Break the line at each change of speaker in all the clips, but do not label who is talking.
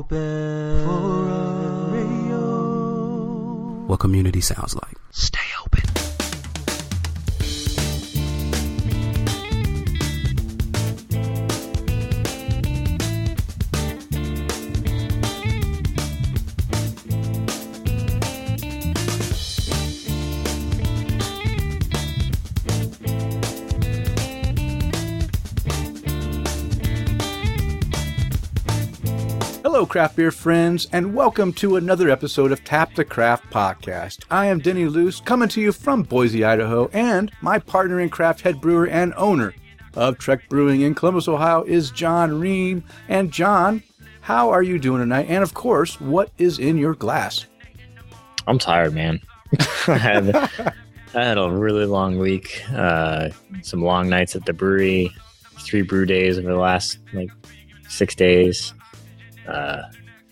open for radio.
What community sounds like.
Stay
craft beer friends, and welcome to another episode of Tap the Craft podcast. I am Denny Luce, coming to you from Boise, Idaho, and my partner in craft head brewer and owner of Trek Brewing in Columbus, Ohio, is John Ream. And John, how are you doing tonight? And of course, what is in your glass?
I'm tired, man. I, had, I had a really long week. Uh, some long nights at the brewery, three brew days over the last like six days. Uh,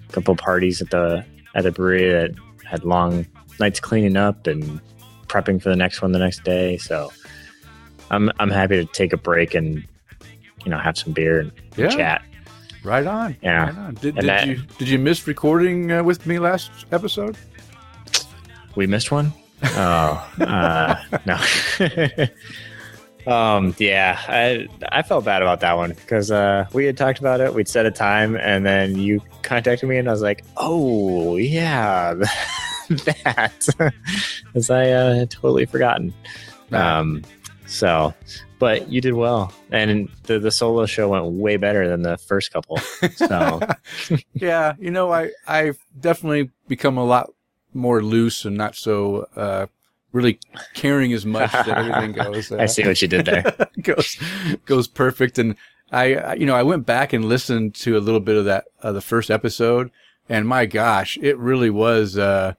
a couple parties at the at the brewery that had long nights cleaning up and prepping for the next one the next day. So I'm I'm happy to take a break and you know have some beer and
Yeah.
chat.
Right on.
Yeah.
Right on. Did, did
that-
you did you miss recording uh, with me last episode?
We missed one. Oh uh, no. um, yeah, I I felt bad about that one because uh, we had talked about it. We'd set a time, and then you contacted me, and I was like, "Oh yeah, that," because I uh, had totally forgotten. Um, so, but you did well, and the the solo show went way better than the first couple. So
yeah, you know, I I've definitely become a lot more loose and not so uh, really caring as much that everything goes. Uh,
I see what you did there.
goes goes perfect. And I, I- you know, I went back and listened to a little bit of that uh, the first episode, and my gosh, it really was uh,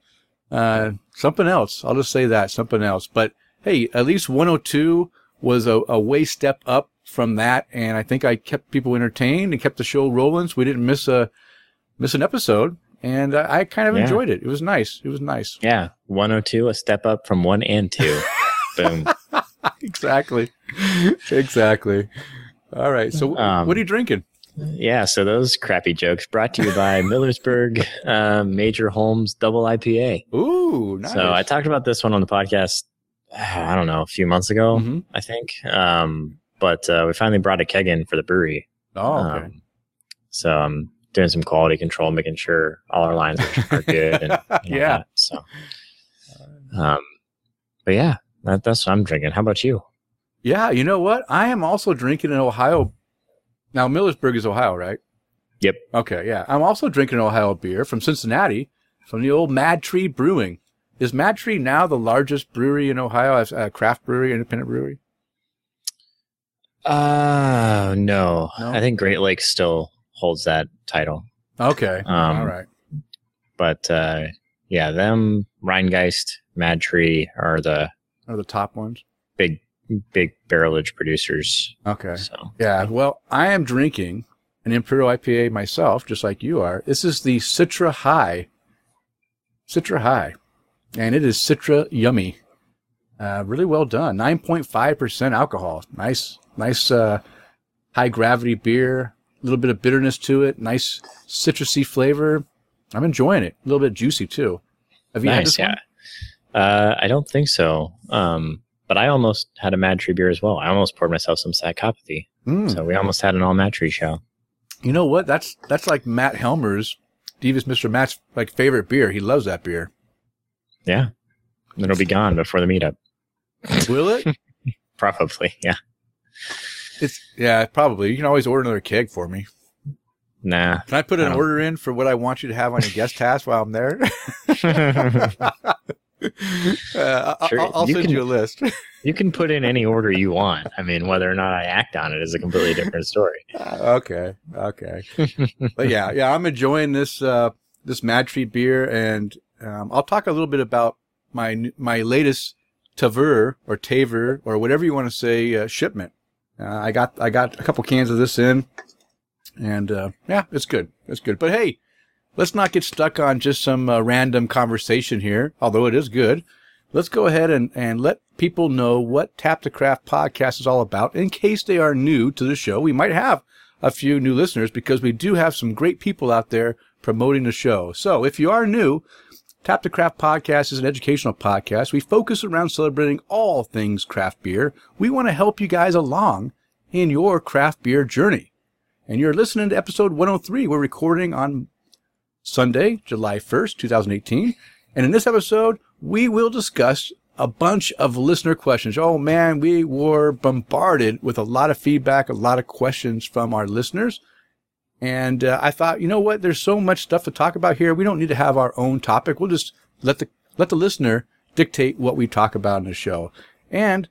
uh, something else. I'll just say that something else. But hey, at least 102 was a, a way step up from that, and I think I kept people entertained and kept the show rolling, so we didn't miss a miss an episode. And I, I kind of
Yeah.
enjoyed it. It was nice. It was nice.
Yeah, 102, a step up from one and two. Boom.
exactly. exactly. All right. So,
Um,
what are you drinking?
Yeah, so those crappy jokes brought to you by Millersburg uh, Major Holmes Double IPA.
Ooh, nice.
So I talked about this one on the podcast, I don't know, a few months ago,
Mhm.
I think. Um, but uh, we finally brought a keg in for the brewery.
Oh, okay.
Um, so I'm doing some quality control, making sure all our lines are, good. And, and
Yeah.
So, um, but yeah, that, that's what I'm drinking. How about you?
yeah, you know what? I am also drinking an Ohio. Now, Millersburg is Ohio, right?
Yep.
Okay, yeah. I'm also drinking an Ohio beer from Cincinnati, from the old Mad Tree Brewing. Is Mad Tree now the largest brewery in Ohio, as a craft brewery, independent brewery?
Uh, no.
No?
I think Great Lakes still holds that title.
Okay,
Um,
all right.
but uh, yeah, them Rhinegeist, Mad Tree are the
Are the top ones?
big big barrelage producers.
Okay.
So
Yeah, well, I am drinking an Imperial IPA myself, just like you are. This is the Citra High. Citra High. And it is Citra Yummy. Uh, really well done. 9.5% alcohol. Nice, nice, uh, high gravity beer. A little bit of bitterness to it. Nice citrusy flavor. I'm enjoying it. A little bit juicy too. Have you had
nice,
this
yeah.
one?
Uh, I don't think so. Um, but I almost had a Mad Tree beer as well. I almost poured myself some psychopathy.
Mm.
So we almost had an all Mad Tree show.
You know what? That's that's like Matt Helmer's, Devious Mr. Matt's like favorite beer. He loves that beer.
Yeah, it'll be gone before the meetup.
Will it?
Probably, yeah.
It's yeah, probably. You can always order another keg for me.
Nah.
Can I put an
Oh.
order in for what I want you to have on your guest pass while I'm there? uh, I-
Sure,
I'll, I'll
you
send
can-
you a list.
you can put in any order you want. I mean, whether or not I act on it is a completely different story.
okay, okay. but yeah, yeah, I'm enjoying this uh, this Mad Tree beer, and um, I'll talk a little bit about my my latest Tavour or Tavour or whatever you want to say uh, shipment. Uh, I got I got a couple cans of this in, and uh, yeah, it's good. It's good. But hey, let's not get stuck on just some uh, random conversation here, although it is good. Let's go ahead and, and let people know what Tap the Craft podcast is all about in case they are new to the show. We might have a few new listeners because we do have some great people out there promoting the show. So if you are new, Tap the Craft Podcast is an educational podcast. We focus around celebrating all things craft beer. We want to help you guys along in your craft beer journey. And you're listening to episode 103. We're recording on Sunday, July 1st, 2018. And in this episode, we will discuss a bunch of listener questions. Oh man, we were bombarded with a lot of feedback, a lot of questions from our listeners. And uh, I thought, you know what? There's so much stuff to talk about here. We don't need to have our own topic. We'll just let the let the listener dictate what we talk about in the show. And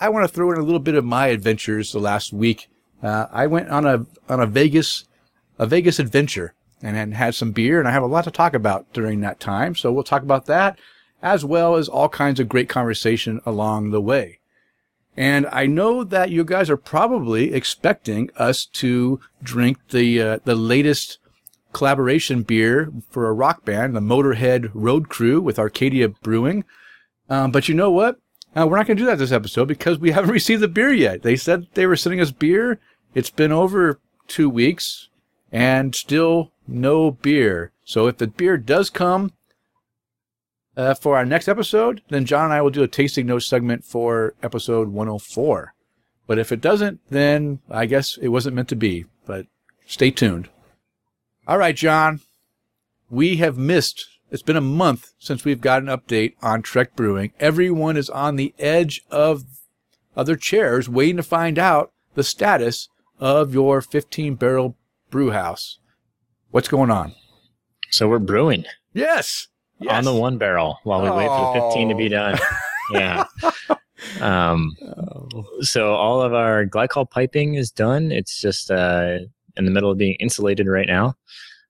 I want to throw in a little bit of my adventures the last week. Uh, I went on a on a Vegas a Vegas adventure and, and had some beer, and I have a lot to talk about during that time. So we'll talk about that as well as all kinds of great conversation along the way. And I know that you guys are probably expecting us to drink the uh, the latest collaboration beer for a rock band, the Motorhead Road Crew with Arcadia Brewing. Um, but you know what? Uh, we're not going to do that this episode because we haven't received the beer yet. They said they were sending us beer. It's been over two weeks and still no beer. So if the beer does come, uh, for our next episode, then John and I will do a tasting notes segment for episode 104. But if it doesn't, then I guess it wasn't meant to be. But stay tuned. All right, John. We have missed. It's been a month since we've got an update on Trek Brewing. Everyone is on the edge of other chairs waiting to find out the status of your 15 barrel brew house. What's going on?
So we're brewing.
Yes
on the one barrel while we oh. wait for the 15 to be done. yeah. Um, oh. so all of our glycol piping is done. It's just uh, in the middle of being insulated right now.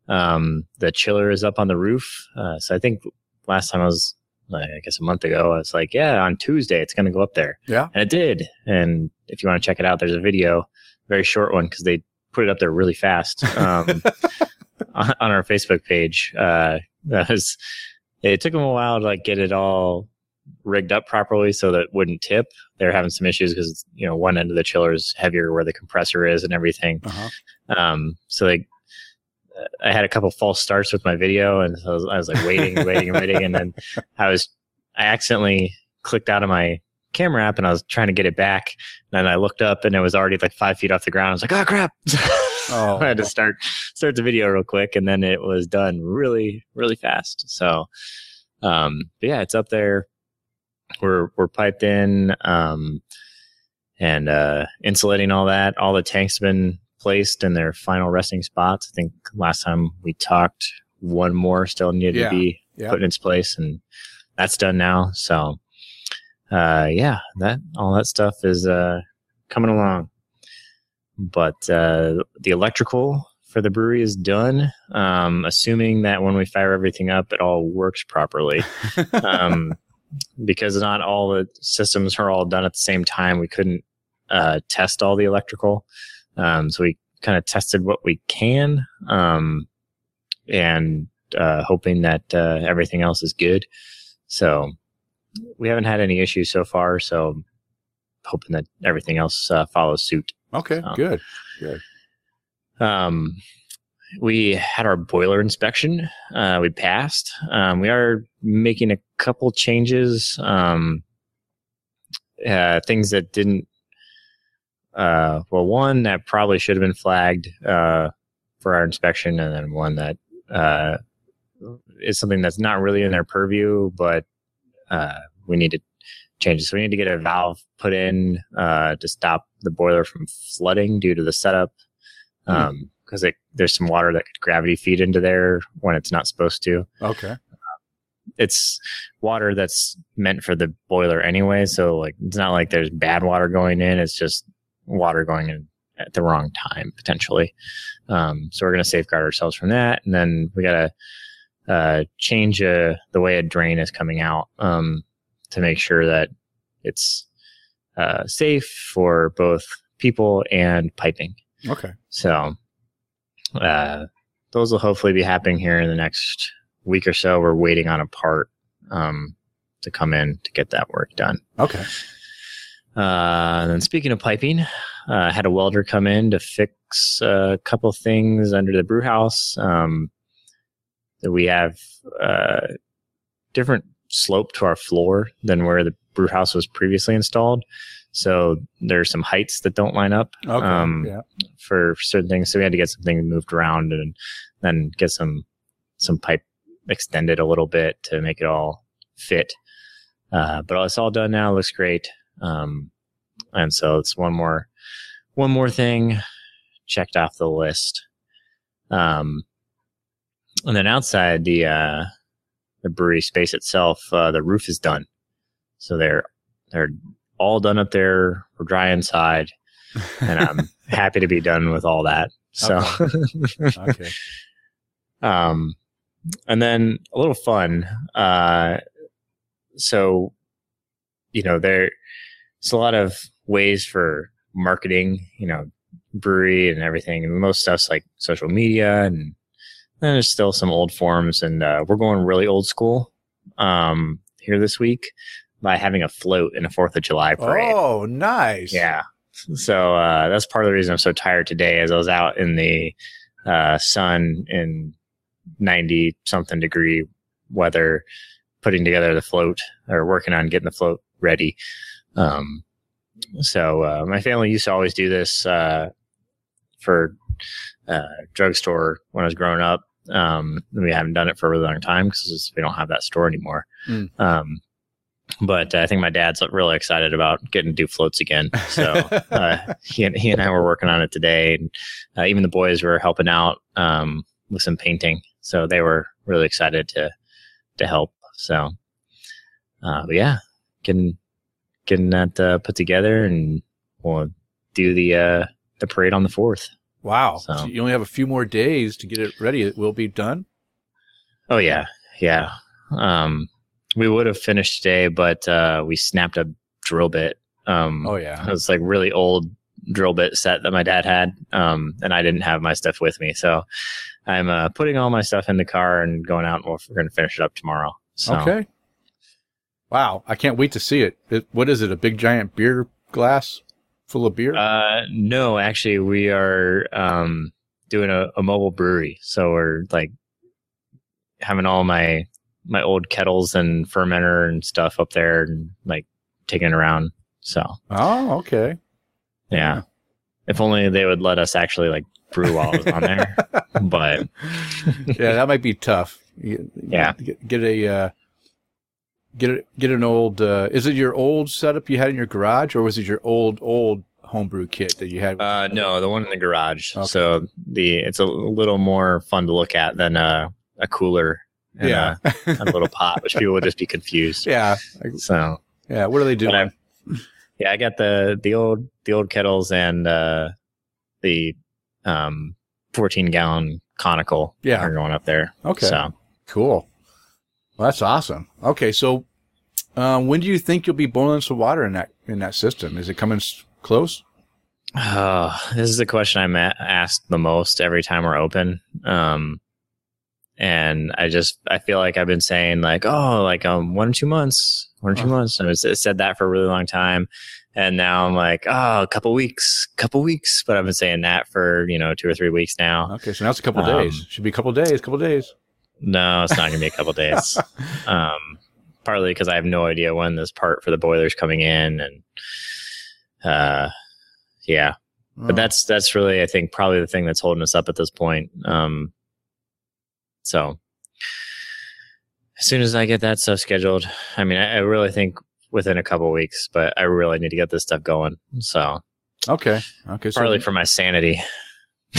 Um, the chiller is up on the roof. Uh, so I think last time I was, I guess a month ago, I was like, yeah, on Tuesday it's going to go up there.
Yeah.
And it did. And if you want to check it out, there's a video, very short one, because they put it up there really fast um, on, on, our Facebook page. Uh, that was it took them a while to like get it all rigged up properly so that it wouldn't tip. They're having some issues because you know one end of the chiller is heavier where the compressor is and everything. Uh-huh. Um, so they, I had a couple false starts with my video, and so I was, I was like waiting, waiting, waiting, and then I was I accidentally clicked out of my camera app and I was trying to get it back. And I looked up and it was already like five feet off the ground. I was like, oh crap. Oh. I had to start start the video real quick and then it was done really, really fast. So um but yeah, it's up there. We're we're piped in, um and uh insulating all that. All the tanks have been placed in their final resting spots. I think last time we talked one more still needed yeah. to be yeah. put in its place and that's done now. So uh, yeah, that all that stuff is uh, coming along. But uh, the electrical for the brewery is done. Um, assuming that when we fire everything up, it all works properly. um, because not all the systems are all done at the same time, we couldn't uh, test all the electrical. Um, so we kind of tested what we can, um, and uh, hoping that uh, everything else is good. So we haven't had any issues so far. So hoping that everything else uh, follows suit.
Okay, um, good, good.
Um, we had our boiler inspection. Uh, we passed. Um, we are making a couple changes. Um, uh, things that didn't. Uh, well, one that probably should have been flagged uh, for our inspection, and then one that uh, is something that's not really in their purview, but uh, we need to change it. So we need to get a valve put in uh, to stop the boiler from flooding due to the setup. Hmm. Um, because there's some water that could gravity feed into there when it's not supposed to.
Okay.
it's water that's meant for the boiler anyway. So like, it's not like there's bad water going in. It's just water going in at the wrong time potentially. Um, so we're going to safeguard ourselves from that. And then we got to, uh, change, uh, the way a drain is coming out. Um, to make sure that it's uh, safe for both people and piping.
Okay.
So uh, those will hopefully be happening here in the next week or so. We're waiting on a part um, to come in to get that work done.
Okay.
Uh, then speaking of piping, uh, I had a welder come in to fix a couple things under the brew house. Um, that we have uh, different slope to our floor than where the brew house was previously installed. So there's some heights that don't line up
Okay.
Um,
yeah.
for certain things. So we had to get something moved around and then get some some pipe extended a little bit to make it all fit. Uh, but it's all done now. Looks great. Um, and so it's one more one more thing checked off the list. Um, and then outside the uh, the brewery space itself, uh, the roof is done. So they're they're all done up there. We're dry inside, and I'm happy to be done with all that. So,
Okay.
um, and then a little fun. Uh, so, you know, there's a lot of ways for marketing, you know, brewery and everything. And most stuff's like social media and then there's still some old forums and, uh, we're going really old school, um, here this week by having a float in a 4th of July parade.
Oh, nice.
Yeah. So uh, that's part of the reason I'm so tired today. As I was out in the uh, sun in 90 something degree weather, putting together the float or working on getting the float ready. Um, so uh, my family used to always do this uh, for uh, drugstore when I was growing up. Um, we haven't done it for a really long time because we don't have that store anymore.
Mm.
Um, but I think my dad's really excited about getting to do floats again. So uh, he, and, he and I were working on it today, and uh, even the boys were helping out um, with some painting. So they were really excited to to help. So, uh, but yeah, getting getting that uh, put together, and we'll do the uh, the parade on the fourth.
Wow.
So-
So you only have a few more days to get it ready. It will be done.
Oh yeah, yeah. Um, we would have finished today, but uh, we snapped a drill bit. Um,
Oh
It
yeah.
was like really old drill bit set that my dad had, um, and I didn't have my stuff with me. So I'm uh, putting all my stuff in the car and going out, and we're, we're going to finish it up tomorrow. So
Okay. Wow. I can't wait to see it. it. What is it? A big giant beer glass full of beer?
uh, no, actually, we are um, doing a, a mobile brewery. So we're like having all my my old kettles and fermenter and stuff up there, and like taking it around. So
oh, okay.
yeah. If only they would let us actually like brew while I was on there. But
yeah, that might be tough. You-
Yeah.
Get, get a uh, get a, get an old. Uh, is it your old setup you had in your garage, or was it your old old homebrew kit that you had?
Uh, no, the one in the garage.
Okay.
So the it's a little more fun to look at than a a cooler.
Yeah.
a, a little pot, which people would just be confused.
yeah.
So
Yeah. What are they doing?
Yeah, I got the the old the old kettles and uh, the um 14 gallon conical.
Yeah.
are going up there.
Okay.
So
Cool. Well, that's awesome. Okay, so um, when do you think you'll be boiling some water in that in that system? Is it coming s- close?
Oh, this is the question I'm a- asked the most every time we're open. Um, and I just I feel like I've been saying like, oh, like um, one or two months, one or two months. And it said that for a really long time, and now I'm like, oh, a couple weeks, couple weeks. But I've been saying that for you know two or three weeks now.
Okay, so now it's a couple
Um,
days. Should be a couple days. Couple days.
No, it's not gonna be a couple days. Um, partly because I have no idea when this part for the boiler's coming in, and uh, yeah. but
Oh,
that's that's really I think probably the thing that's holding us up at this point. Um, so as soon as I get that stuff scheduled, I mean, I, I really think within a couple weeks, but I really need to get this stuff going. So
okay. Okay. So
partly for my sanity.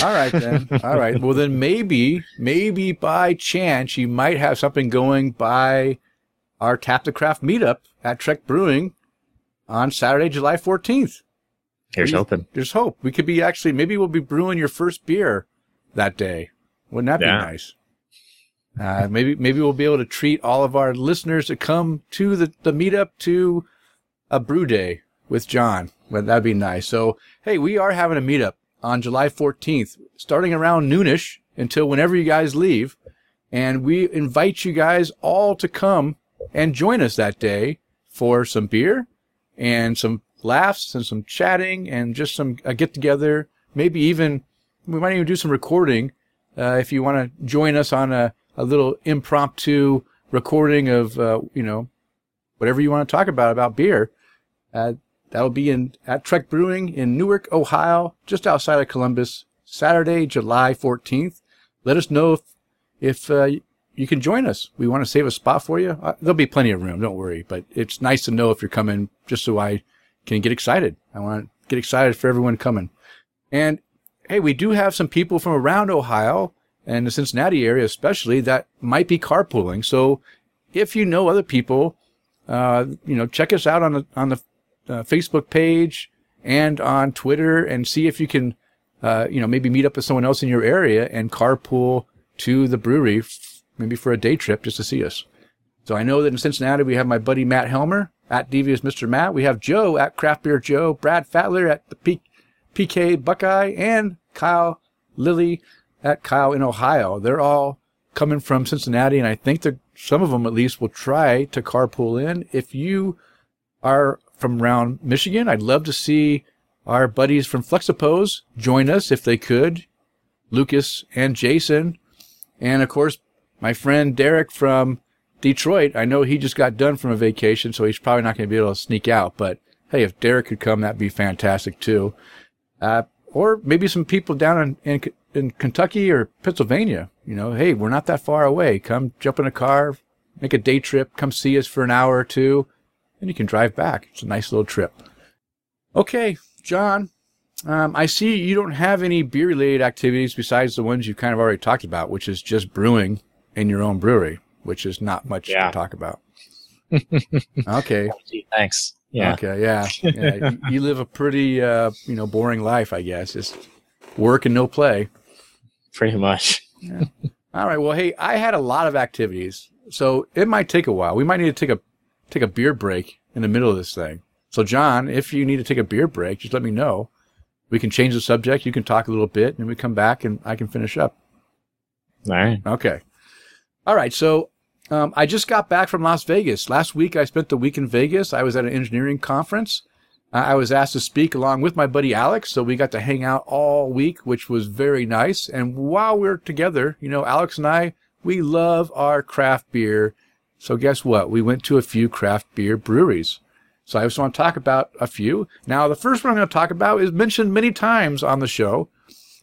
all right then. All right. Well then, maybe maybe by chance you might have something going by our Tap the Craft meetup at Trek Brewing on Saturday, July fourteenth.
Here's
We-
hoping.
There's hope. We could be actually maybe we'll be brewing your first beer that day. Wouldn't that
Yeah.
be nice? Uh, maybe maybe we'll be able to treat all of our listeners to come to the, the meetup to a brew day with John. Well, that'd be nice. So hey, we are having a meetup on July 14th, starting around noonish until whenever you guys leave, and we invite you guys all to come and join us that day for some beer and some laughs and some chatting and just some a get together. Maybe even we might even do some recording uh, if you want to join us on a a little impromptu recording of, uh, you know, whatever you want to talk about about beer. Uh, that'll be in at Trek Brewing in Newark, Ohio, just outside of Columbus, Saturday, July 14th. Let us know if, if uh, you can join us. We want to save a spot for you. Uh, there'll be plenty of room, don't worry. But it's nice to know if you're coming, just so I can get excited. I want to get excited for everyone coming. And hey, we do have some people from around Ohio and the Cincinnati area, especially, that might be carpooling. So if you know other people, uh, you know, check us out on the on the uh, Facebook page and on Twitter, and see if you can, uh, you know, maybe meet up with someone else in your area and carpool to the brewery, f- maybe for a day trip just to see us. So I know that in Cincinnati we have my buddy Matt Helmer at Devious Mr. Matt. We have Joe at Craft Beer Joe, Brad Fatler at the P- PK Buckeye, and Kyle Lilly at Kyle in Ohio. They're all coming from Cincinnati, and I think that some of them at least will try to carpool in. If you are from around Michigan, I'd love to see our buddies from Flexipose join us if they could. Lucas and Jason, and of course my friend Derek from Detroit. I know he just got done from a vacation, so he's probably not going to be able to sneak out. But hey, if Derek could come, that'd be fantastic too. Uh, or maybe some people down in, in in Kentucky or Pennsylvania. You know, hey, we're not that far away. Come jump in a car, make a day trip, come see us for an hour or two, and you can drive back. It's a nice little trip. Okay, John, um, I see you don't have any beer related activities besides the ones you've kind of already talked about, which is just brewing in your own brewery, which is not much
Yeah.
to talk about. okay.
Thanks. Yeah.
Okay. Yeah. yeah. you, you live a pretty, uh, you know, boring life, I guess. Just work and no play.
Pretty much.
All right. Well, hey, I had a lot of activities, so it might take a while. We might need to take a take a beer break in the middle of this thing. So, John, if you need to take a beer break, just let me know. We can change the subject. You can talk a little bit, and we come back, and I can finish up.
All right.
Okay. All right. So um, I just got back from Las Vegas. Last week, I spent the week in Vegas. I was at an engineering conference. I was asked to speak along with my buddy Alex. So we got to hang out all week, which was very nice. And while we are together, you know, Alex and I, we love our craft beer. So guess what? We went to a few craft beer breweries. So I just want to talk about a few. Now, the first one I'm going to talk about is mentioned many times on the show.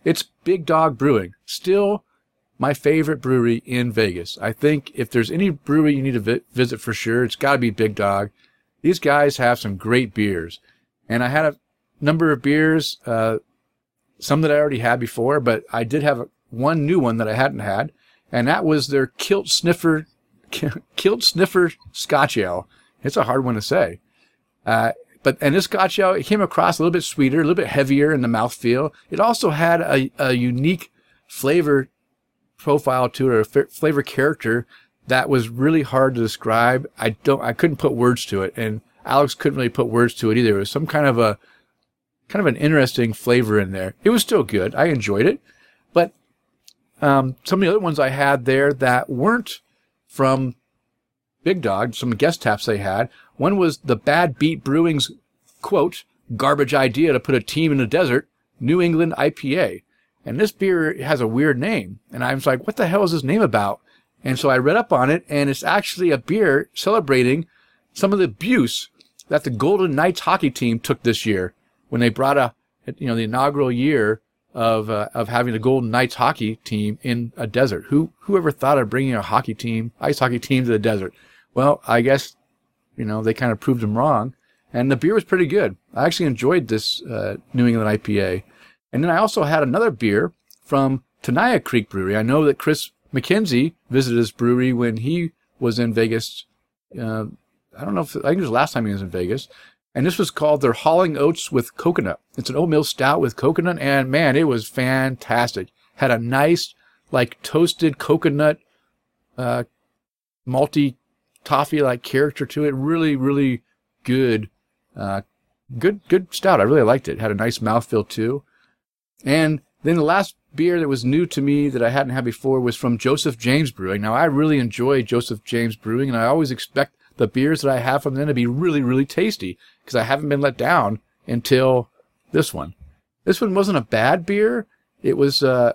It's Big Dog Brewing. Still my favorite brewery in Vegas. I think if there's any brewery you need to vi- visit for sure, it's got to be Big Dog. These guys have some great beers. And I had a number of beers, uh, some that I already had before, but I did have one new one that I hadn't had, and that was their Kilt Sniffer, Kilt Sniffer Scotch Ale. It's a hard one to say. Uh, but and this Scotch Ale, it came across a little bit sweeter, a little bit heavier in the mouthfeel. It also had a, a unique flavor profile to it, or flavor character that was really hard to describe. I don't, I couldn't put words to it, and Alex couldn't really put words to it either. It was some kind of a, kind of an interesting flavor in there. It was still good. I enjoyed it, but um, some of the other ones I had there that weren't from Big Dog, some guest taps they had. One was the Bad Beat Brewing's quote, garbage idea to put a team in the desert, New England IPA. And this beer has a weird name. And I was like, what the hell is this name about? And so I read up on it, and it's actually a beer celebrating some of the abuse that the Golden Knights hockey team took this year when they brought a, you know, the inaugural year of uh, of having the Golden Knights hockey team in a desert. Who whoever thought of bringing a hockey team, ice hockey team to the desert? Well, I guess you know they kind of proved them wrong, and the beer was pretty good. I actually enjoyed this uh, New England IPA, and then I also had another beer from Tenaya Creek Brewery. I know that Chris McKenzie visited this brewery when he was in Vegas. Uh, I don't know if I think it was last time he was in Vegas. And this was called their Hauling Oats with Coconut. It's an oatmeal stout with coconut, and man, it was fantastic. Had a nice, like toasted coconut, uh, malty toffee like character to it. Really, really good, uh, good, good stout. I really liked it. Had a nice mouthfeel too. And then the last beer that was new to me that I hadn't had before was from Joseph James Brewing. Now I really enjoy Joseph James Brewing, and I always expect the beers that I have from them to be really, really tasty because I haven't been let down until this one. This one wasn't a bad beer. It was uh,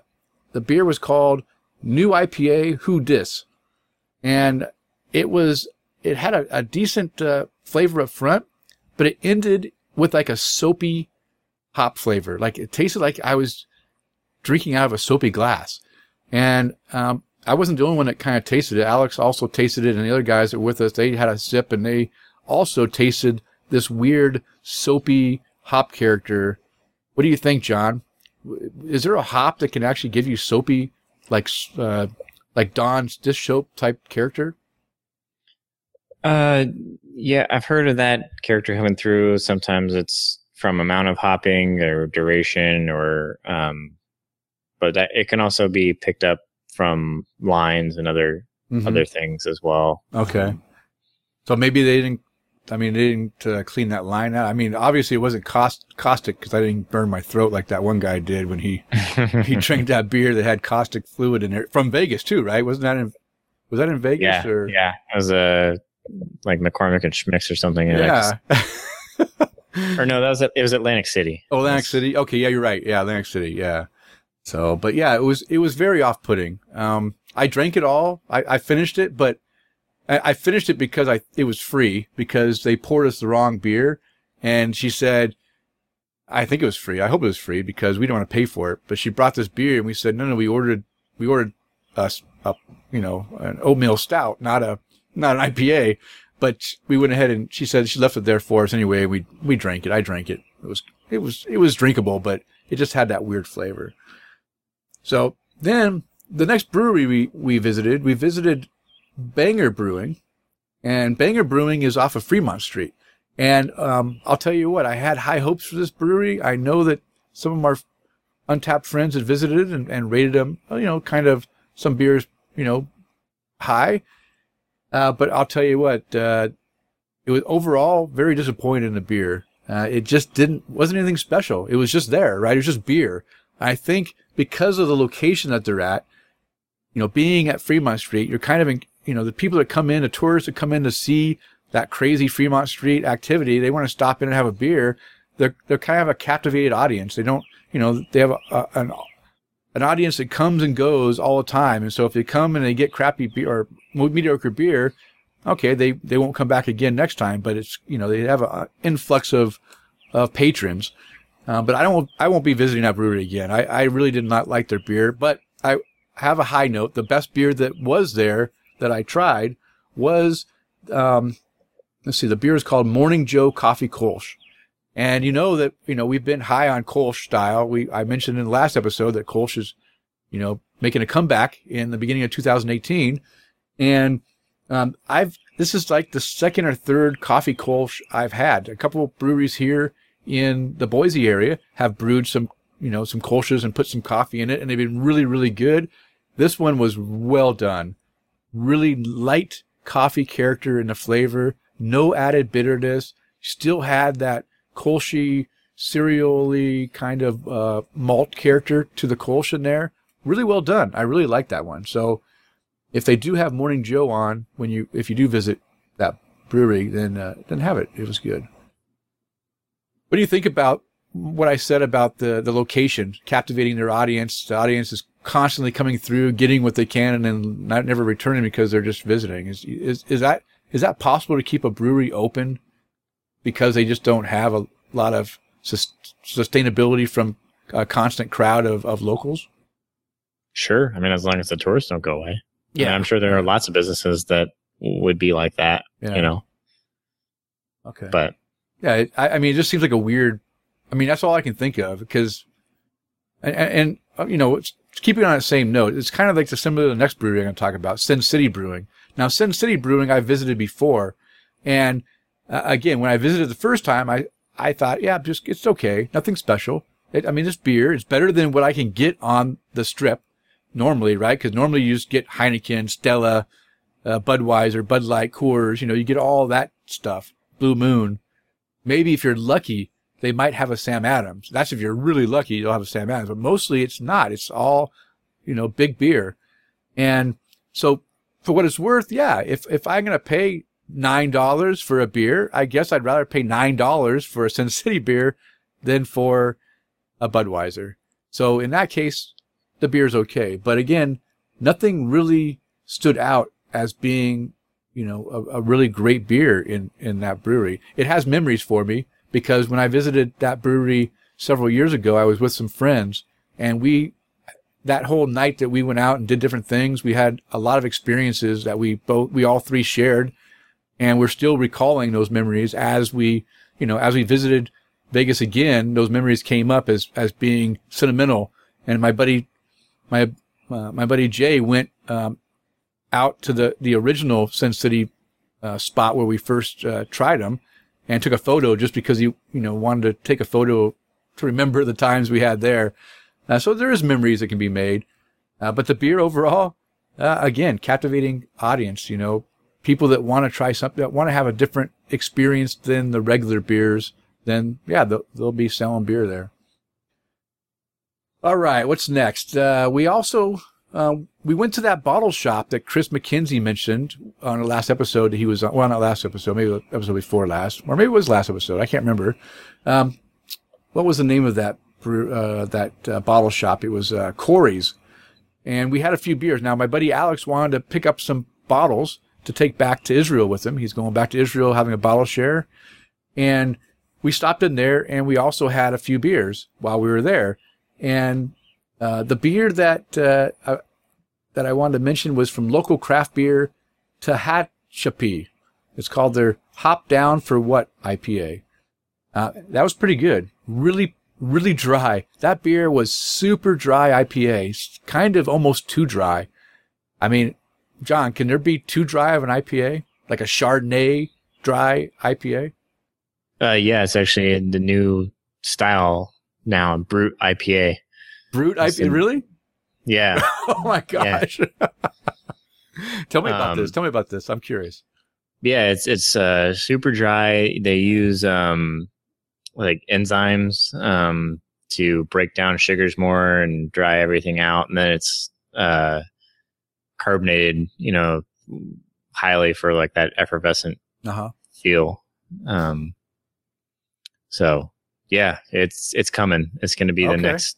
the beer was called new IPA, Who Dis, and it was it had a, a decent uh, flavor up front, but it ended with like a soapy hop flavor. Like it tasted like I was drinking out of a soapy glass, and um, I wasn't the only one that kind of tasted it. Alex also tasted it, and the other guys that were with us they had a sip, and they also tasted this weird soapy hop character. What do you think, John? Is there a hop that can actually give you soapy, like uh, like Dawn's dish soap type character?
Uh, yeah, I've heard of that character coming through. Sometimes it's from amount of hopping or duration, or um, but that it can also be picked up from lines and other
Mhm.
other things as well.
Okay. So maybe they didn't. I mean, they didn't uh, clean that line out. I mean, obviously it wasn't caust- caustic because I didn't burn my throat like that one guy did when he he drank that beer that had caustic fluid in it from Vegas too, right? Wasn't that in? Was that in Vegas
yeah,
or?
yeah, it was a like McCormick and Schmicks or something.
Yeah.
or no, that was it was Atlantic City.
Oh, Atlantic City. Okay, yeah, you're right. Yeah, Atlantic City. Yeah. So, but yeah, it was it was very off putting. Um, I drank it all. I, I finished it, but I, I finished it because I it was free because they poured us the wrong beer, and she said, I think it was free. I hope it was free because we don't want to pay for it. But she brought this beer, and we said, no, no, we ordered we ordered us a you know an oatmeal stout, not a not an IPA. But we went ahead and she said she left it there for us anyway. We we drank it. I drank it. It was it was it was drinkable, but it just had that weird flavor. So then the next brewery we, we visited, we visited Banger Brewing, and Banger Brewing is off of Fremont Street. And um, I'll tell you what, I had high hopes for this brewery. I know that some of our Untappd friends had visited and, and rated them, you know, kind of some beers, you know, high. Uh, but I'll tell you what, uh, it was overall very disappointed in the beer. Uh, it just didn't, wasn't anything special. It was just there, right? It was just beer. I think because of the location that they're at, you know, being at Fremont Street, you're kind of in, you know, the people that come in, the tourists that come in to see that crazy Fremont Street activity, they want to stop in and have a beer. They're, they're kind of a captivated audience. They don't, you know, they have a, a, an, an audience that comes and goes all the time. And so if they come and they get crappy beer or mediocre beer, okay, they, they won't come back again next time, but it's, you know, they have an influx of, of patrons. Uh, but I don't, I won't be visiting that brewery again. I, I really did not like their beer, but I have a high note. The best beer that was there that I tried was, um, let's see, the beer is called Morning Joe Coffee Kolsch. And you know that, you know, we've been high on Kolsch style. We, I mentioned in the last episode that Kolsch is, you know, making a comeback in the beginning of 2018. And, um, I've, this is like the second or third coffee Kolsch I've had. A couple of breweries here in the Boise area have brewed some, you know, some Kolsch's and put some coffee in it and they've been really, really good. This one was well done. Really light coffee character in the flavor. No added bitterness. Still had that Kolschi cereally kind of, uh, malt character to the Kolsch in there. Really well done. I really like that one. So if they do have Morning Joe on when you, if you do visit that brewery, then, uh, then have it. It was good. What do you think about what I said about the, the location, captivating their audience? The audience is constantly coming through, getting what they can, and then not never returning because they're just visiting. Is is is that is that possible to keep a brewery open because they just don't have a lot of sus- sustainability from a constant crowd of, of locals?
Sure. I mean, as long as the tourists don't go away.
Yeah.
And I'm sure there are lots of businesses that would be like that,
Yeah.
you know,
Okay.
but
Yeah, I, I mean, it just seems like a weird. I mean, that's all I can think of because, and, and, uh, you know, it's, keeping on that same note, it's kind of like the similar to the next brewery I'm going to talk about, Sin City Brewing. Now, Sin City Brewing I visited before, and uh, again, when I visited the first time, I I thought, yeah, just it's okay, nothing special. It, I mean, this beer is better than what I can get on the strip normally, right? Because normally you just get Heineken, Stella, uh, Budweiser, Bud Light, Coors. You know, you get all that stuff. Blue Moon. Maybe if you're lucky, they might have a Sam Adams. That's if you're really lucky, you'll have a Sam Adams. But mostly it's not. It's all, you know, big beer. And so for what it's worth, yeah, if, if I'm going to pay $9 for a beer, I guess I'd rather pay $9 for a Sin City beer than for a Budweiser. So in that case, the beer's okay. But again, nothing really stood out as being, you know, a, a really great beer in, in that brewery. It has memories for me because when I visited that brewery several years ago, I was with some friends and we, that whole night that we went out and did different things, we had a lot of experiences that we both, we all three shared and we're still recalling those memories as we, you know, as we visited Vegas again, those memories came up as, as being sentimental. And my buddy, my, uh, my buddy Jay went, um, out to the, the original Sin City, uh, spot where we first, uh, tried them and took a photo just because he, you know, wanted to take a photo to remember the times we had there. Uh, so there is memories that can be made. Uh, but the beer overall, uh, again, captivating audience, you know, people that want to try something, that want to have a different experience than the regular beers, then yeah, they'll, they'll be selling beer there. All right, what's next? Uh, we also uh, we went to that bottle shop that Chris McKenzie mentioned on the last episode. He was on, well, not last episode, maybe episode before last, or maybe it was last episode. I can't remember. Um, what was the name of that uh, that uh, bottle shop? It was uh, Khoury's, and we had a few beers. Now, my buddy Alex wanted to pick up some bottles to take back to Israel with him. He's going back to Israel having a bottle share, and we stopped in there, and we also had a few beers while we were there. And uh, the beer that uh, that I wanted to mention was from local craft beer Tehachapi. It's called their Hop Down for What IPA. Uh, that was pretty good. Really, really dry. That beer was super dry IPA. Kind of almost too dry. I mean, John, can there be too dry of an IPA? Like a Chardonnay dry IPA?
Uh, yeah, it's actually in the new style now, Brut IPA.
Brut IPA, really?
Yeah.
oh my gosh. Tell me about
Um,
this. Tell me about this. I'm curious.
Yeah, it's it's uh, super dry. They use um, like enzymes um, to break down sugars more and dry everything out, and then it's uh, carbonated. You know, highly for like that effervescent
Uh huh.
feel. Um, so yeah, it's it's coming. It's going to be
Okay.
the next.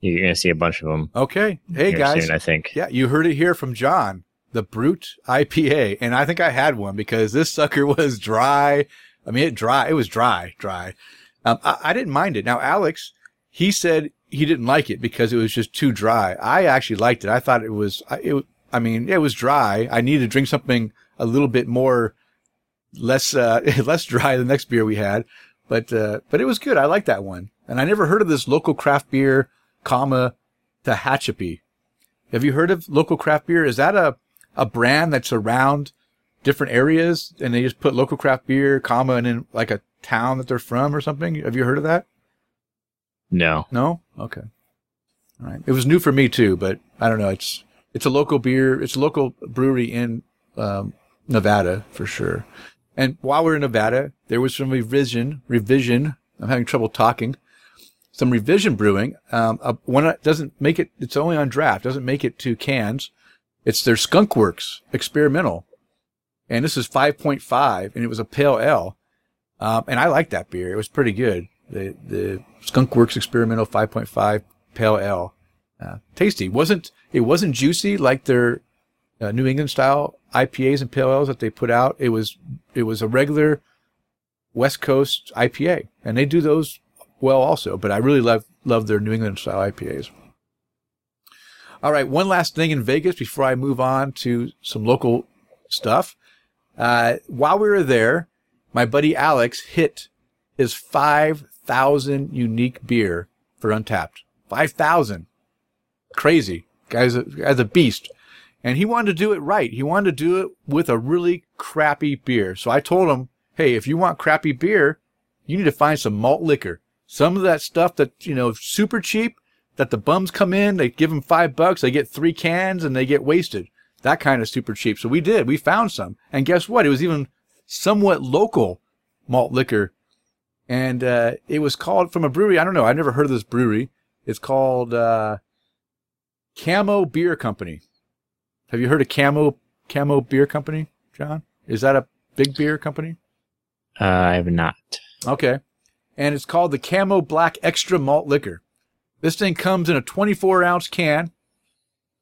You're going to see a bunch of them.
Okay. Hey guys.
soon, I think.
Yeah, you heard it here from John, the Brut IPA, and I think I had one because this sucker was dry. I mean, it dry. It was dry, dry. Um, I, I didn't mind it. Now, Alex, he said he didn't like it because it was just too dry. I actually liked it. I thought it was. I- It. I mean, it was dry. I needed to drink something a little bit more, less, uh, less dry than the next beer we had. But, uh, but it was good. I liked that one. And I never heard of this local craft beer, comma, Tehachapi. Have you heard of local craft beer? Is that a, a brand that's around different areas and they just put local craft beer, comma, and then like a town that they're from or something? Have you heard of that?
No.
No? Okay. All right. It was new for me too, but I don't know. It's, it's a local beer. It's a local brewery in, um, Nevada for sure. And while we're in Nevada, there was some revision, revision. I'm having trouble talking. Some revision brewing. Um, uh, one doesn't make it, it's only on draft, doesn't make it to cans. It's their Skunk Works experimental. And this is 5.5 and it was a pale ale. Um, and I like that beer. It was pretty good. The, the Skunk Works experimental 5.5 pale ale. Uh, tasty. Wasn't, it wasn't juicy like their uh, New England style IPAs and pale ales that they put out. It was, it was a regular West Coast IPA and they do those well also, but I really love, love their New England style IPAs. All right. One last thing in Vegas before I move on to some local stuff. Uh, while we were there, my buddy Alex hit his 5,000 unique beer for Untappd. 5,000. Crazy. Guy's a, guy's a beast. And he wanted to do it right. He wanted to do it with a really crappy beer. So I told him, hey, if you want crappy beer, you need to find some malt liquor. Some of that stuff that, you know, super cheap, that the bums come in, they give them five bucks, they get three cans and they get wasted. That kind of super cheap. So we did. We found some. And guess what? It was even somewhat local malt liquor. And, uh, it was called from a brewery. I don't know. I've never heard of this brewery. It's called, uh, Camo Beer Company. Have you heard of Camo, Camo Beer Company, John? Is that a big beer company?
Uh, I have not.
Okay. And it's called the Camo Black Extra Malt Liquor. This thing comes in a 24 ounce can.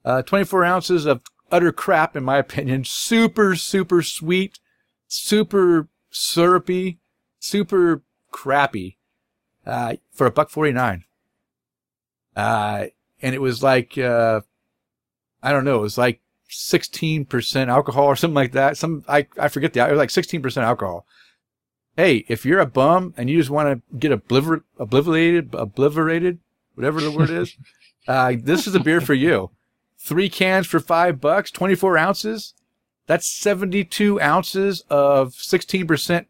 Uh, 24 ounces of utter crap, in my opinion. Super, super sweet, super syrupy, super crappy. Uh, for a buck 49. Uh, and it was like, uh, I don't know, it was like 16% alcohol or something like that. Some, I, I forget the, it was like 16% alcohol. Hey, if you're a bum and you just want to get obliver, obliterated, obliterated, whatever the word is, uh, this is a beer for you. Three cans for five bucks, 24 ounces. That's 72 ounces of 16%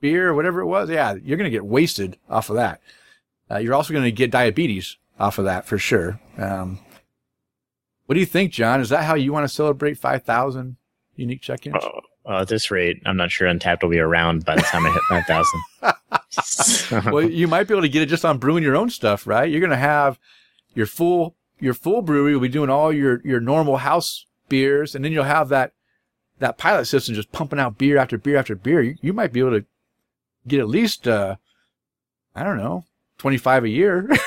beer or whatever it was. Yeah, you're going to get wasted off of that. Uh, you're also going to get diabetes off of that for sure. Um, what do you think, John? Is that how you want to celebrate 5,000 unique check-ins?
Oh, uh, at this rate, I'm not sure Untappd will be around by the time I hit 5,000.
well, you might be able to get it just on brewing your own stuff, right? You're going to have your full your full brewery will be doing all your your normal house beers, and then you'll have that that pilot system just pumping out beer after beer after beer. You, you might be able to get at least uh, I don't know, 25 a year.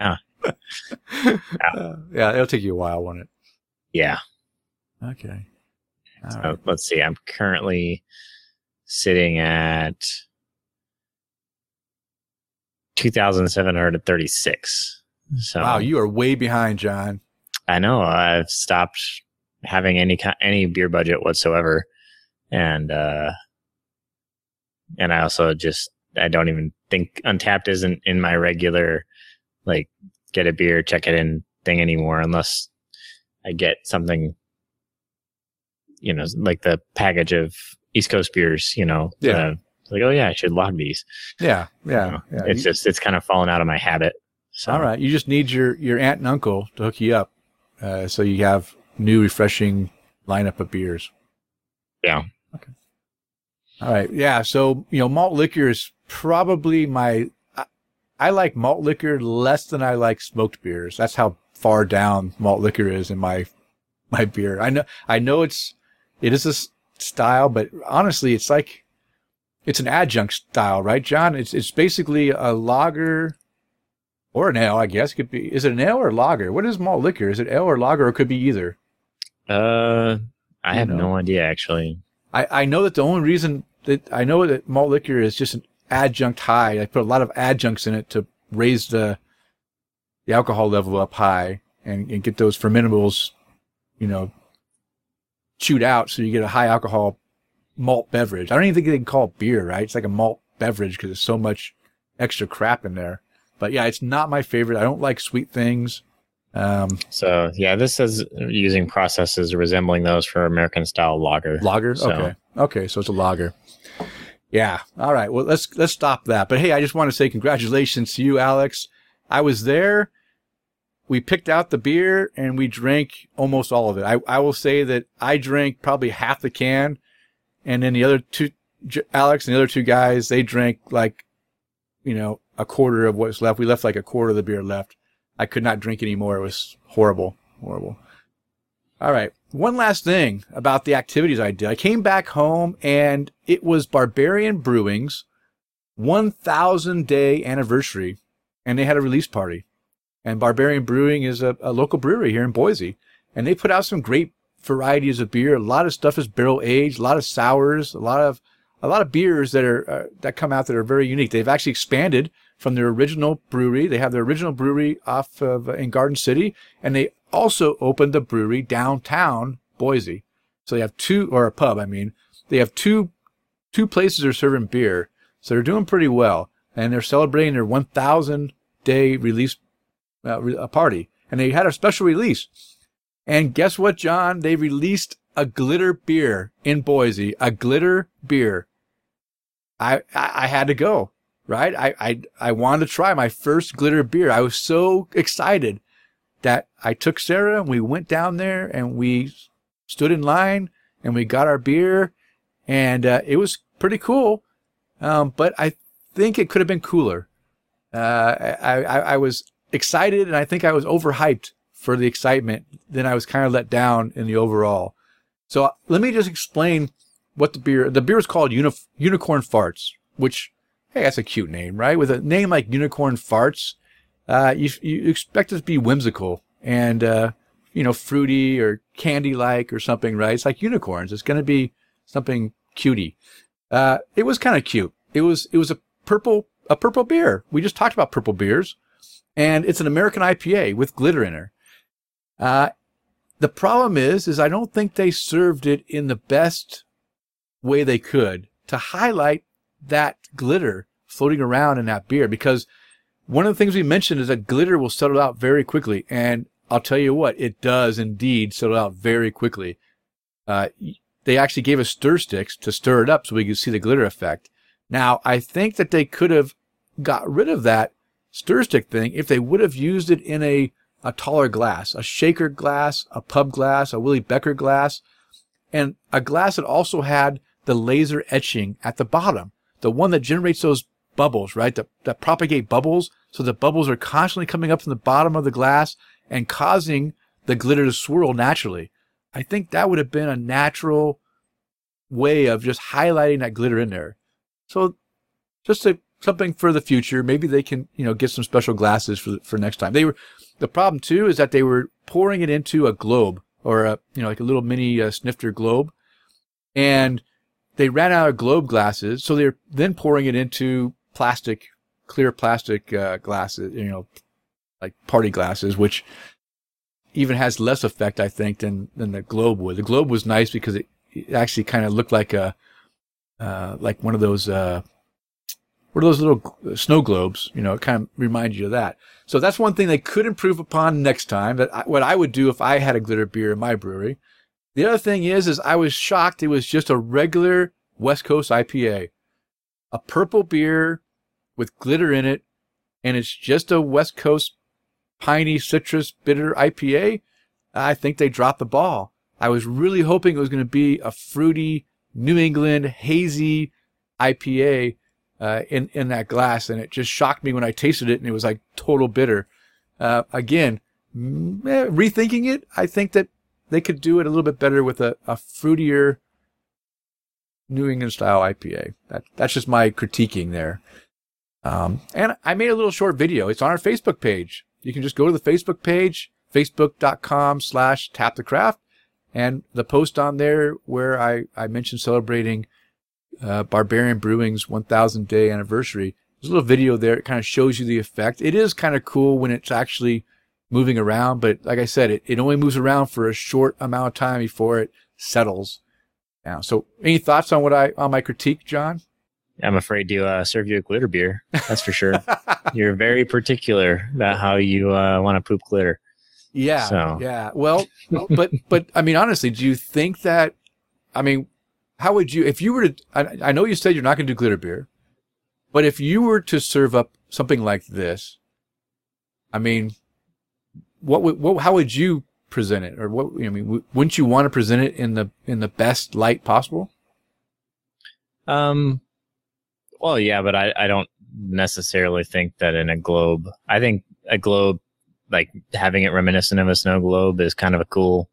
Ah.
Uh, yeah, it'll take you a while, won't it?
yeah.
Okay. All
So
right.
let's see. I'm currently sitting at 2,736. So
Wow, you are way behind, John.
I know I've stopped having any any beer budget whatsoever, and uh, and I also just I don't even think Untappd isn't in my regular like get a beer check it in thing anymore unless I get something, you know, like the package of East Coast beers, you know,
Yeah.
uh, like oh yeah, I should log these.
Yeah, yeah,
You know,
yeah.
It's
You-
just it's kind of fallen out of my habit. So
all right. You just need your your aunt and uncle to hook you up, uh, so you have new, refreshing lineup of beers.
yeah, Okay.
All right. Yeah. So, you know, malt liquor is probably my, I, I like malt liquor less than I like smoked beers. That's how far down malt liquor is in my, my beer. I know, I know it's, it is a s- style, but honestly, it's like, it's an adjunct style, right, John? It's, it's basically a lager or an ale, I guess. It could be, is it an ale or lager? What is malt liquor? Is it ale or lager or it could be either?
uh, I
You
have
know.
no idea actually.
I, I know that the only reason that I know that malt liquor is just an adjunct high. I put a lot of adjuncts in it to raise the the alcohol level up high and, and get those fermentables, you know, chewed out so you get a high alcohol malt beverage. I don't even think they can call it beer, right? It's like a malt beverage because there's so much extra crap in there. But yeah, it's not my favorite. I don't like sweet things. Um,
So yeah, this says using processes resembling those for American style lager.
Lager.
So-
Okay. Okay. So it's a lager. Yeah. All right. Well, let's let's stop that. But hey, I just want to say congratulations to you, Alex. I was there. We picked out the beer and we drank almost all of it. I, I will say that I drank probably half the can, and then the other two, Alex and the other two guys, they drank like, you know, a quarter of what's left. We left like a quarter of the beer left. I could not drink anymore. It was horrible, horrible. All right. One last thing about the activities I did. I came back home and it was Barbarian Brewing's 1000 day anniversary and they had a release party. And Barbarian Brewing is a, a local brewery here in Boise and they put out some great varieties of beer. A lot of stuff is barrel aged, a lot of sours, a lot of a lot of beers that are uh, that come out that are very unique. They've actually expanded from their original brewery. They have their original brewery off of in Garden City, and they also opened the brewery downtown Boise. So they have two, or a pub, I mean, they have two two places that are serving beer. So they're doing pretty well, and they're celebrating their 1,000 day release uh, uh, party, and they had a special release. And guess what, John? They released a glitter beer in Boise, a glitter beer. I, I, I had to go, right? I, I, I wanted to try my first glitter beer. I was so excited that I took Sarah and we went down there and we stood in line and we got our beer and uh, it was pretty cool. Um, but I think it could have been cooler. Uh, I, I, I was excited and I think I was overhyped for the excitement. Then I was kind of let down in the overall. So uh, let me just explain what the beer, the beer is called Uni- Unicorn Farts, which, hey, that's a cute name, right? With a name like Unicorn Farts, uh, you, you expect it to be whimsical. And, uh, you know, fruity or candy like or something, right? It's like unicorns. It's going to be something cutie. Uh, it was kind of cute. It was, it was a purple, a purple beer. We just talked about purple beers and it's an American IPA with glitter in it. Uh, the problem is, is I don't think they served it in the best way they could to highlight that glitter floating around in that beer because one of the things we mentioned is that glitter will settle out very quickly. And I'll tell you what, it does indeed settle out very quickly. Uh, they actually gave us stir sticks to stir it up so we could see the glitter effect. Now, I think that they could have got rid of that stir stick thing if they would have used it in a, a taller glass, a shaker glass, a pub glass, a Willi Becher glass, and a glass that also had the laser etching at the bottom, the one that generates those bubbles, right? That, that propagate bubbles. So the bubbles are constantly coming up from the bottom of the glass and causing the glitter to swirl naturally. I think that would have been a natural way of just highlighting that glitter in there. So just a, something for the future. Maybe they can, you know, get some special glasses for, for next time. They were, the problem too is that they were pouring it into a globe or a, you know, like a little mini uh, snifter globe. And they ran out of globe glasses. So they're then pouring it into plastic, clear plastic, uh, glasses, you know, like party glasses, which even has less effect, I think, than, than the globe would. The globe was nice because it, it actually kind of looked like a, uh, like one of those, uh, what are those little uh, snow globes? You know, it kind of reminds you of that. So that's one thing they could improve upon next time. That I, what I would do if I had a glitter beer in my brewery. The other thing is, is I was shocked it was just a regular West Coast IPA, a purple beer with glitter in it, and it's just a West Coast piney citrus bitter IPA. I think they dropped the ball. I was really hoping it was going to be a fruity New England hazy IPA uh, in in that glass, and it just shocked me when I tasted it, and it was like total bitter. Uh, again, eh, rethinking it, I think that they could do it a little bit better with a, a fruitier New England style IPA. That that's just my critiquing there. Um, and I made a little short video. It's on our Facebook page. You can just go to the Facebook page, facebook.com slash tap the craft, and the post on there where I, I mentioned celebrating uh, Barbarian Brewing's 1000 day anniversary. There's a little video there. It kind of shows you the effect. It is kind of cool when it's actually moving around, but like I said, it, it only moves around for a short amount of time before it settles. Now, so any thoughts on what I, on my critique, John?
I'm afraid to uh, serve you a glitter beer. That's for sure. You're very particular about how you uh, want to poop glitter.
Yeah.
So.
Yeah. Well, but, but I mean, honestly, do you think that, I mean, how would you, if you were to, I, I know you said you're not going to do glitter beer, but if you were to serve up something like this, I mean, what would, what, how would you present it? Or what, I mean, wouldn't you want to present it in the, in the best light possible?
Um, well, yeah, but I, I don't necessarily think that in a globe, I think a globe, like having it reminiscent of a snow globe is kind of a cool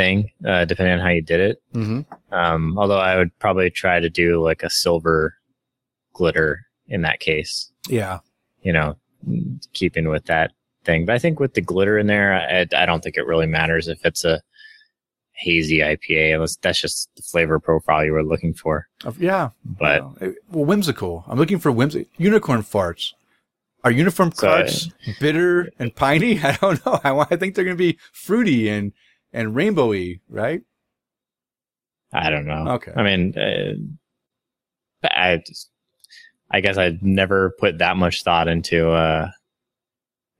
thing, uh, depending on how you did it.
Mm-hmm.
Um, although I would probably try to do like a silver glitter in that case,
Yeah.
you know, keeping with that thing. But I think with the glitter in there, I, I don't think it really matters if it's a hazy IPA, unless that's just the flavor profile you were looking for.
Yeah.
But
well, whimsical. I'm looking for whimsy. Unicorn farts. Are unicorn
So-
farts bitter and piney? I don't know. I, I think they're going to be fruity and, and rainbowy, right?
I don't know.
Okay.
I mean, uh, I just, I guess I'd never put that much thought into uh,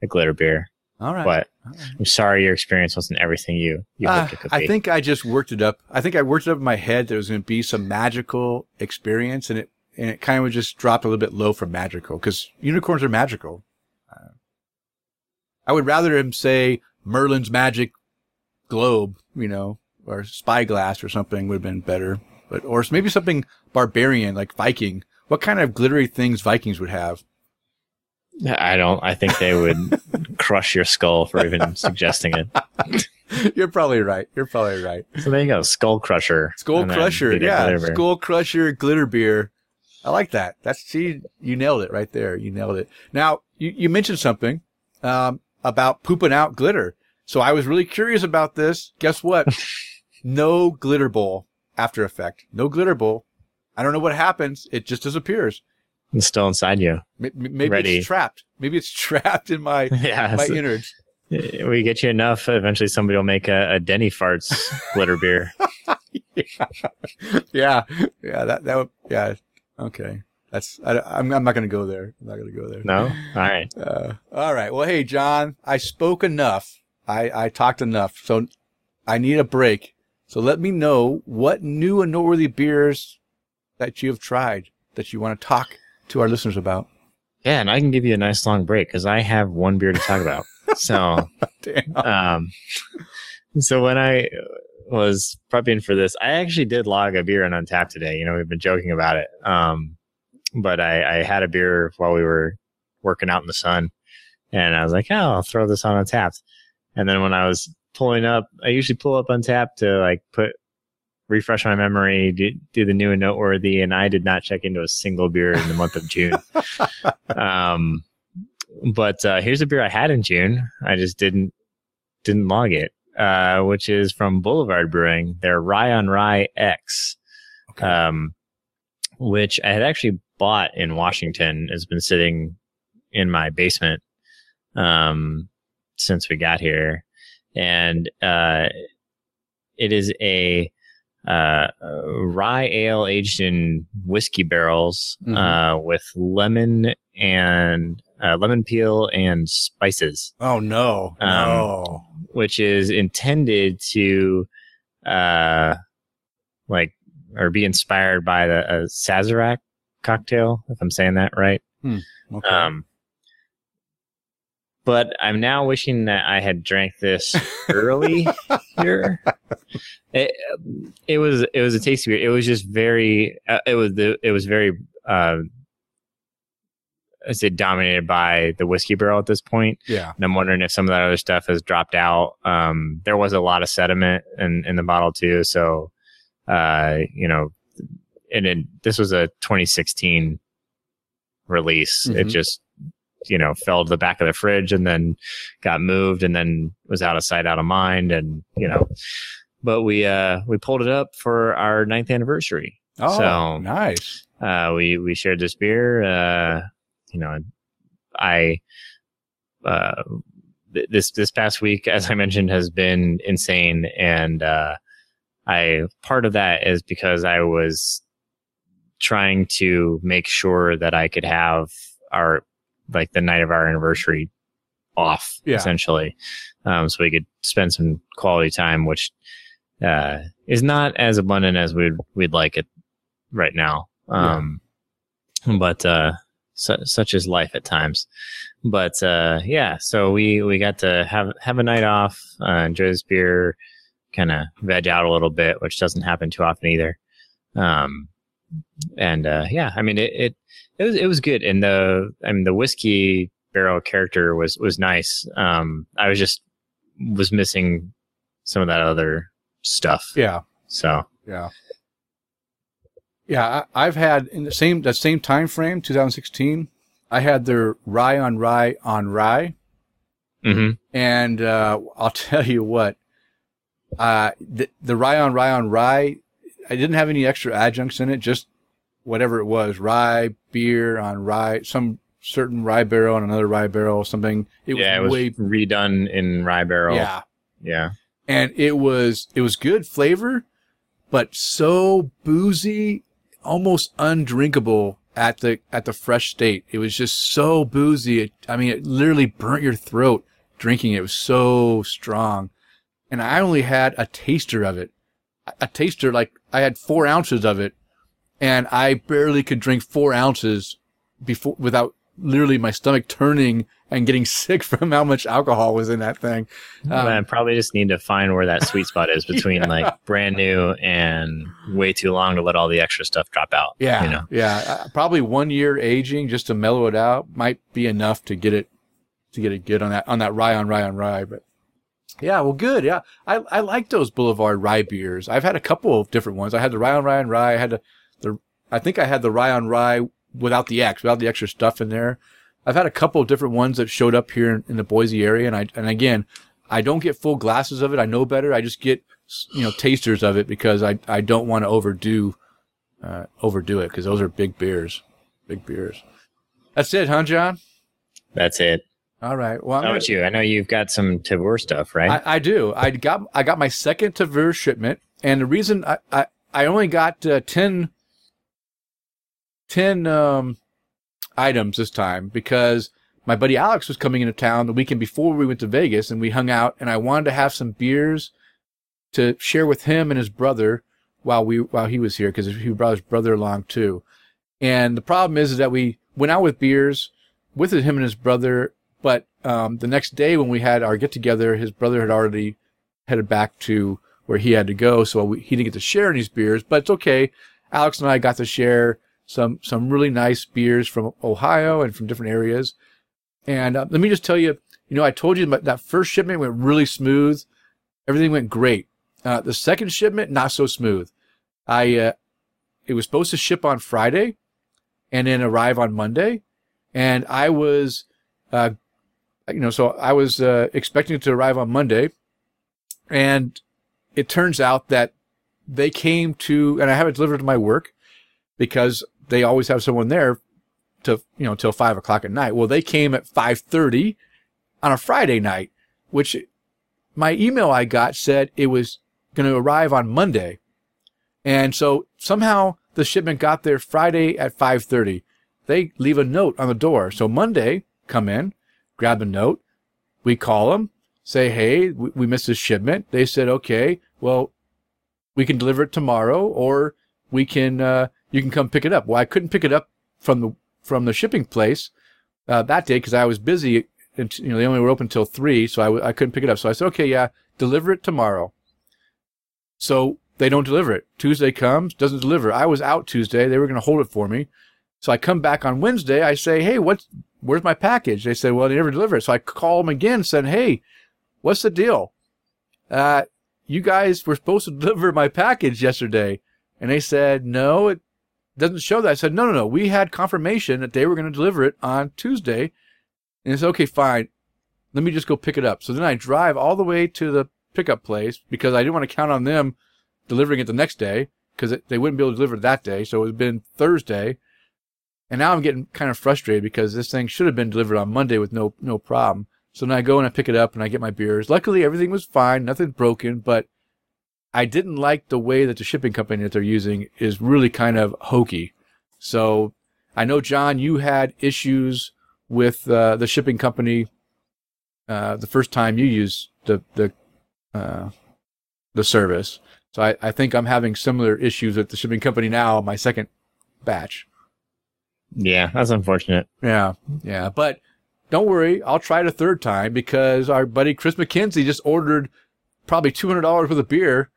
a glitter beer,
All right.
but
All right.
I'm sorry your experience wasn't everything you you
Uh,
it
I think I just worked it up. I think I worked it up in my head. That there was going to be some magical experience, and it and it kind of just dropped a little bit low for magical because unicorns are magical. Uh, I would rather him say Merlin's magic globe, you know, or spyglass or something would have been better. But or maybe something barbarian like Viking. What kind of glittery things Vikings would have?
I don't. I think they would crush your skull for even suggesting it.
You're probably right. You're probably right.
So there you go, skull crusher.
Skull Crusher, yeah. Skull Crusher glitter beer. I like that. That's see, you nailed it right there. You nailed it. Now you, you mentioned something um, about pooping out glitter. So I was really curious about this. Guess what? no glitter bowl after effect. No glitter bowl. I don't know what happens. It just disappears.
It's still inside you.
M- Maybe
Ready.
it's trapped. Maybe it's trapped in my
Yeah.
my
so-
innards.
we get you enough. Eventually, somebody will make a, a Denny farts glitter beer.
yeah, yeah, that that would, yeah, okay. That's I, I'm I'm not gonna go there. I'm not gonna go there.
No. All right.
Uh, all right. Well, hey, John, I spoke enough. I I talked enough. So I need a break. So let me know what new and noteworthy beers that you have tried that you want to talk to our listeners about.
Yeah, and I can give you a nice long break because I have one beer to talk about. So, um, so when I was prepping for this, I actually did log a beer on Untappd today. You know, we've been joking about it. Um, but I, I had a beer while we were working out in the sun, and I was like, oh, I'll throw this on Untappd. And then when I was pulling up, I usually pull up Untappd to like put refresh my memory, do, do the new and noteworthy, and I did not check into a single beer in the month of June. um, but uh, here's a beer I had in June. I just didn't didn't log it, uh, which is from Boulevard Brewing. Their Rye on Rye X,
Okay.
um, which I had actually bought in Washington. Has been sitting in my basement um, since we got here, and uh, it is a uh, rye ale aged in whiskey barrels
Mhm.
uh, with lemon and uh, lemon peel and spices,
oh no,
Um,
no.
which is intended to uh, like or be inspired by the uh, Sazerac cocktail, if I'm saying that right.
Okay.
Um, but I'm now wishing that I had drank this early here. It, it was it was a tasty beer. It was just very uh, it was the it was very uh, I say dominated by the whiskey barrel at this point.
yeah.
And I'm wondering if some of that other stuff has dropped out. Um, there was a lot of sediment in, in the bottle too. So, uh, you know, and it, this was a 2016 release. It
Mhm.
just, you know, fell to the back of the fridge and then got moved and then was out of sight, out of mind. And, you know, but we, uh, we pulled it up for our ninth anniversary.
Oh,
So-
nice.
Uh, we, we shared this beer. Uh, you know, I, uh, th- this, this past week, as I mentioned, has been insane. And, uh, I, part of that is because I was trying to make sure that I could have our, like the night of our anniversary off
Yeah.
essentially. Um, so we could spend some quality time, which, uh, is not as abundant as we'd, we'd like it right now. Um, but, uh, su- such is life at times. But, uh, yeah, so we, we got to have, have a night off, uh, enjoy this beer, kind of veg out a little bit, which doesn't happen too often either. Um, and, uh, yeah, I mean, it, it, it was, it was good. And the, I mean, the whiskey barrel character was, was nice. Um, I was just, was missing some of that other stuff.
Yeah.
So,
Yeah. Yeah, I, I've had in the same that same time frame, 2016. I had their rye on rye on rye,
hmm
and uh, I'll tell you what, uh, the, the rye on rye on rye, I didn't have any extra adjuncts in it, just whatever it was, rye beer on rye, some certain rye barrel and another rye barrel, something. It
yeah, it was
way,
redone in rye barrel.
yeah,
Yeah.
and it was it was good flavor, but so boozy, almost undrinkable at the at the fresh state. It was just so boozy. It, I mean, it literally burnt your throat drinking it. It was so strong, and I only had a taster of it. A- taster like I had four ounces of it, and I barely could drink four ounces before without literally my stomach turning and getting sick from how much alcohol was in that thing. Um,
I probably just need to find where that sweet spot is between like brand new and way too long to let all the extra stuff drop out.
Yeah,
You know?
yeah. Uh, probably one year aging just to mellow it out might be enough to get it to get it good on that on that rye on rye on rye. But yeah, well, good. Yeah, I I like those Boulevard rye beers. I've had a couple of different ones. I had the rye on rye on rye. I had the, the I think I had the rye on rye without the X, without the extra stuff in there. I've had a couple of different ones that showed up here in, in the Boise area, and I and again, I don't get full glasses of it. I know better. I just get you know tasters of it because I I don't want to overdo uh, overdo it because those are big beers, big beers. That's it, huh, John?
That's it.
All right. Well, I'm
How
gonna-
about you? I know you've got some Tavour stuff, right?
I, I do. I got I got my second Tavour shipment, and the reason I I, I only got uh, 10, 10 um, items this time because my buddy Alex was coming into town the weekend before we went to Vegas, and we hung out, and I wanted to have some beers to share with him and his brother while we while he was here because he brought his brother along too. And the problem is, is that we went out with beers with him and his brother, but um, the next day when we had our get together, his brother had already headed back to where he had to go, so we, he didn't get to share any beers. But it's okay. Alex and I got to share some some really nice beers from Ohio and from different areas. And uh, let me just tell you, you know, I told you that first shipment went really smooth. Everything went great. Uh, the second shipment, not so smooth. I, uh, it was supposed to ship on Friday and then arrive on Monday. And I was, uh, you know, so I was, uh, expecting it to arrive on Monday. And it turns out that they came to, and I have it delivered to my work because they always have someone there to, you know, till five o'clock at night. Well, they came at 530 on a Friday night, which my email I got said it was going to arrive on Monday. And so somehow the shipment got there Friday at 5:30. They leave a note on the door. So Monday, come in, grab the note. We call them, say, "Hey, we, missed this shipment." They said, "Okay, well, we can deliver it tomorrow, or we can uh, you can come pick it up." Well, I couldn't pick it up from the from the shipping place uh, that day because I was busy. And, you know, they only were open until three, so I, w- I couldn't pick it up. So I said, "Okay, yeah, deliver it tomorrow." So they don't deliver it. Tuesday comes, doesn't deliver. I was out Tuesday. They were going to hold it for me. So I come back on Wednesday. I say, Hey, what's, where's my package? They said, well, they never delivered. So I call them again and said, Hey, what's the deal? Uh, you guys were supposed to deliver my package yesterday. And they said, no, it doesn't show that. I said, no, no, no. We had confirmation that they were going to deliver it on Tuesday. And it's okay, fine. Let me just go pick it up. So then I drive all the way to the pickup place because I didn't want to count on them delivering it the next day because they wouldn't be able to deliver it that day. So it had been Thursday. And now I'm getting kind of frustrated because this thing should have been delivered on Monday with no, no problem. So then I go and I pick it up and I get my beers. Luckily everything was fine. Nothing broken, but I didn't like the way that the shipping company that they're using is really kind of hokey. So I know, John, you had issues with uh, the shipping company uh, the first time you used the the uh, the service. So I, I think I'm having similar issues with the shipping company now. My second batch.
Yeah, that's unfortunate.
Yeah, yeah, but don't worry, I'll try it a third time because our buddy Chris McKenzie just ordered probably two hundred dollars worth of beer,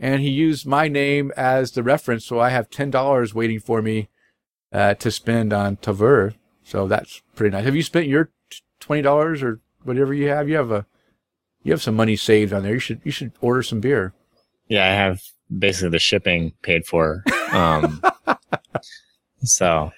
and he used my name as the reference, so I have ten dollars waiting for me uh, to spend on Tavour. So that's pretty nice. Have you spent your twenty dollars or whatever you have? You have a you have some money saved on there. You should you should order some beer.
Yeah, I have basically the shipping paid for. Um, so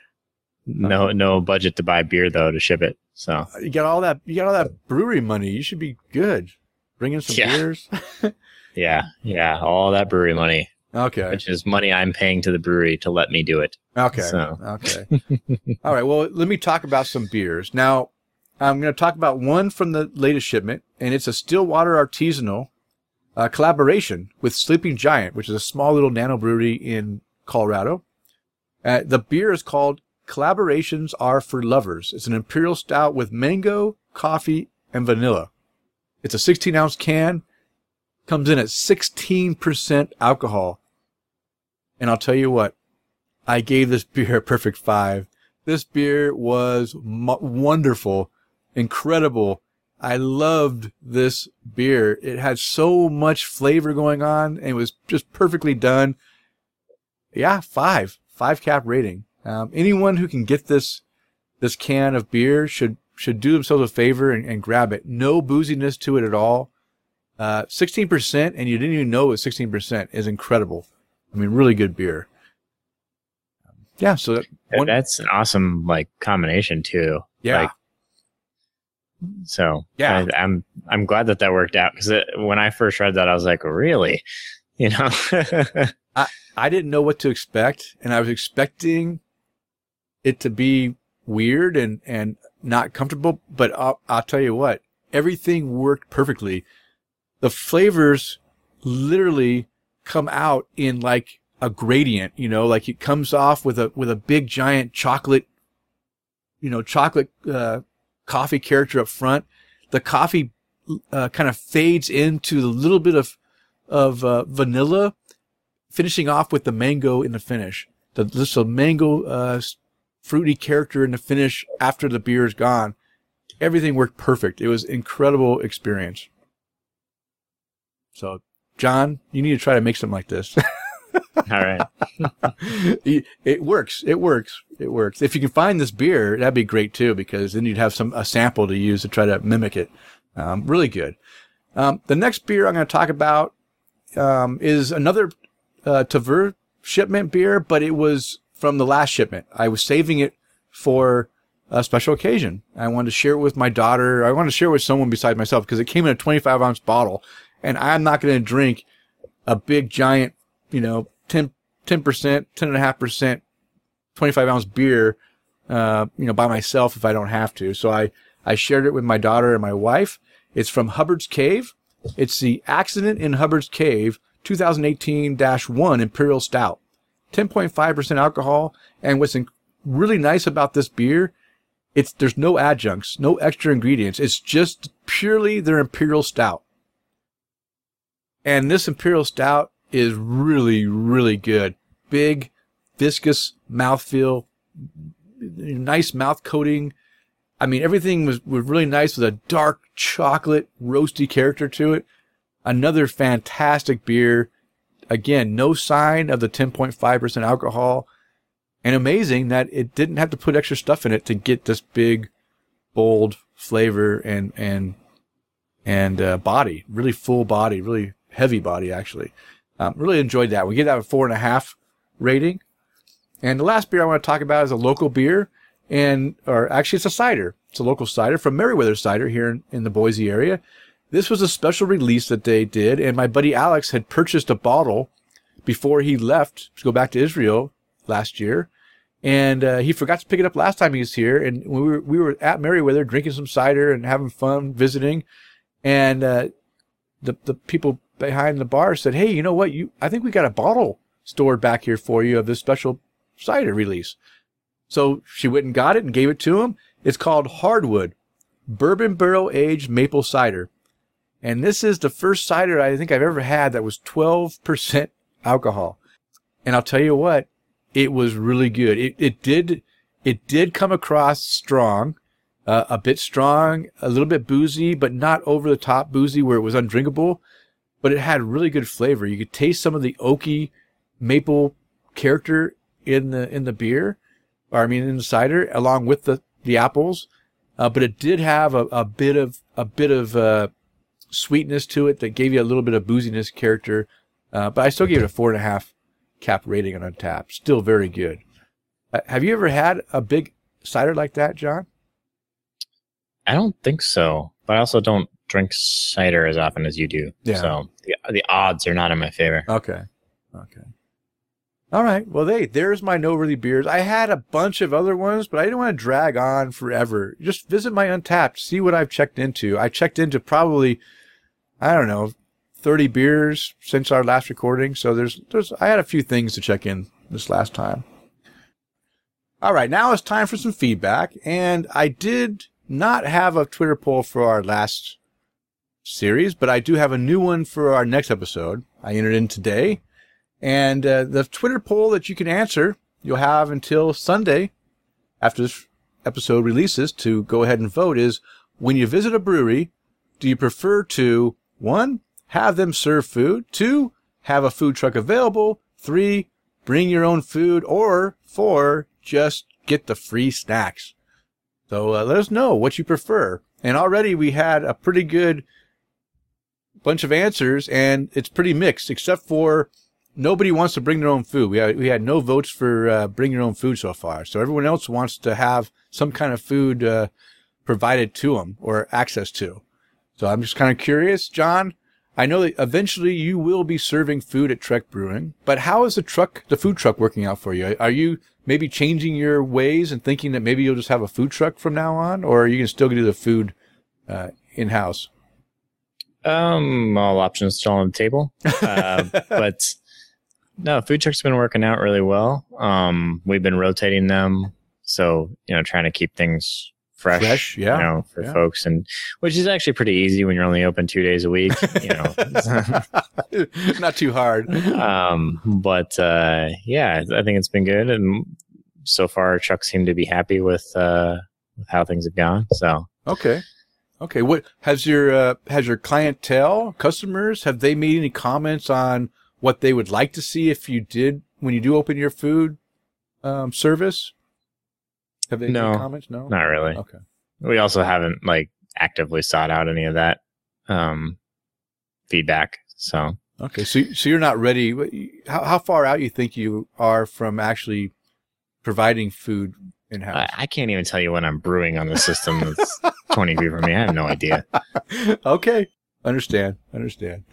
no no budget to buy beer though to ship it. So
You got all that you got all that brewery money. You should be good. Bring in some
Yeah.
beers.
yeah, yeah, all that brewery money,
Okay.
which is money I'm paying to the brewery to let me do it.
Okay.
So.
Okay. All right. Well, let me talk about some beers. Now, I'm going to talk about one from the latest shipment, and it's a Stillwater Artisanal uh, collaboration with Sleeping Giant, which is a small little nano brewery in Colorado. Uh, the beer is called Collaborations Are for Lovers. It's an imperial stout with mango, coffee, and vanilla. It's a 16 ounce can, comes in at 16% alcohol. And I'll tell you what, I gave this beer a perfect five. This beer was wonderful, incredible. I loved this beer. It had so much flavor going on and it was just perfectly done. Yeah, five, five cap rating. Um, anyone who can get this, this can of beer should, should do themselves a favor and, and grab it. No booziness to it at all. Uh, 16% and you didn't even know it was 16% is incredible. I mean, really good beer. Yeah, so that, one,
That's an awesome like combination too.
yeah,
Like So
Yeah.
I, I'm I'm glad that that worked out because when I first read that, I was like, really, you know.
I I didn't know what to expect, and I was expecting it to be weird and and not comfortable. But I'll, I'll tell you what, everything worked perfectly. The flavors literally come out in like a gradient, you know, like it comes off with a with a big giant chocolate, you know, chocolate uh, coffee character up front. The coffee uh, kind of fades into a little bit of of uh, vanilla finishing off with the mango in the finish. The just mango uh, fruity character in the finish after the beer is gone. Everything worked perfect. It was incredible experience. So, John, you need to try to make something like this.
All right.
it works. It works. It works. If you can find this beer, that'd be great too, because then you'd have some a sample to use to try to mimic it. Um, really good. Um, the next beer I'm going to talk about um, is another uh, Tavour shipment beer, but it was from the last shipment. I was saving it for a special occasion. I wanted to share it with my daughter. I wanted to share it with someone besides myself because it came in a 25 ounce bottle, and I'm not going to drink a big giant, you know, 10 10%, ten and a half percent, 25 ounce beer, uh, you know, by myself if I don't have to. So I I shared it with my daughter and my wife. It's from Hubbard's Cave. It's the Accident in Hubbard's Cave 2018-1 Imperial Stout. 10.5% alcohol. And what's in- really nice about this beer, it's, there's no adjuncts, no extra ingredients. It's just purely their Imperial Stout. And this Imperial Stout is really, really good. Big, viscous mouthfeel, nice mouth coating. I mean, everything was, was really nice with a dark chocolate roasty character to it. Another fantastic beer. Again, no sign of the 10.5% alcohol. And amazing that it didn't have to put extra stuff in it to get this big, bold flavor and, and, and, uh, body. Really full body, really heavy body, actually. Um, really enjoyed that. We give that a four and a half rating. And the last beer I want to talk about is a local beer and or actually it's a cider. It's a local cider from Meriwether Cider here in, in the Boise area. This was a special release that they did, and my buddy Alex had purchased a bottle before he left to go back to Israel last year, and uh, he forgot to pick it up last time he was here. And we were we were at Meriwether drinking some cider and having fun visiting, and uh, the the people behind the bar said, "Hey, you know what? You I think we got a bottle stored back here for you of this special cider release." So she went and got it and gave it to him. It's called Hardwood Bourbon Barrel Aged Maple Cider. And this is the first cider I think I've ever had that was 12% alcohol. And I'll tell you what, it was really good. It, it did, it did come across strong, uh, a bit strong, a little bit boozy, but not over the top boozy where it was undrinkable. But it had really good flavor. You could taste some of the oaky maple character in the, in the beer or I mean in the cider, along with the the apples. Uh, but it did have a, a bit of a bit of uh, sweetness to it that gave you a little bit of booziness character. Uh, but I still gave it a four and a half cap rating on Untappd. Still very good. Uh, have you ever had a big cider like that, John?
I don't think so, but I also don't drink cider as often as you do.
Yeah.
So the, the odds are not in my favor.
Okay. Okay. All right. Well, they there's my noteworthy beers. I had a bunch of other ones, but I didn't want to drag on forever. Just visit my Untappd, see what I've checked into. I checked into probably, I don't know, thirty beers since our last recording. So there's there's I had a few things to check in this last time. All right, now it's time for some feedback, and I did not have a Twitter poll for our last series, but I do have a new one for our next episode. I entered in today. And uh, the Twitter poll that you can answer, you'll have until Sunday after this episode releases to go ahead and vote is when you visit a brewery, do you prefer to one, have them serve food, two, have a food truck available, three, bring your own food, or four, just get the free snacks. So uh, let us know what you prefer. And already we had a pretty good bunch of answers and it's pretty mixed except for nobody wants to bring their own food. We had, we had no votes for uh, bring your own food so far. So everyone else wants to have some kind of food uh, provided to them or access to. So I'm just kind of curious, John. I know that eventually you will be serving food at Trek Brewing, but how is the truck, the food truck working out for you? Are you maybe changing your ways and thinking that maybe you'll just have a food truck from now on, or are you can still do the food uh, in house?
Um, all options still on the table. Uh, but no, food truck's been working out really well. Um, we've been rotating them. So, you know, trying to keep things fresh,
Fresh, yeah,
you know, for
yeah.
folks and which is actually pretty easy when you're only open two days a week, you know.
Not too hard.
um, but, uh, yeah, I think it's been good. And so far Chuck seemed to be happy with, uh, with how things have gone. So,
Okay. Okay. What has your uh, has your clientele, customers, have they made any comments on what they would like to see if you did when you do open your food um, service? Have they
No.
comments? No.
not really.
Okay.
we also haven't like actively sought out any of that um feedback so
Okay. So so you're not ready. How how far out you think you are from actually providing food in
I,
house?
I can't even tell you when i'm brewing on the system that's 20 feet from me i have no idea
okay. Understand. Understand.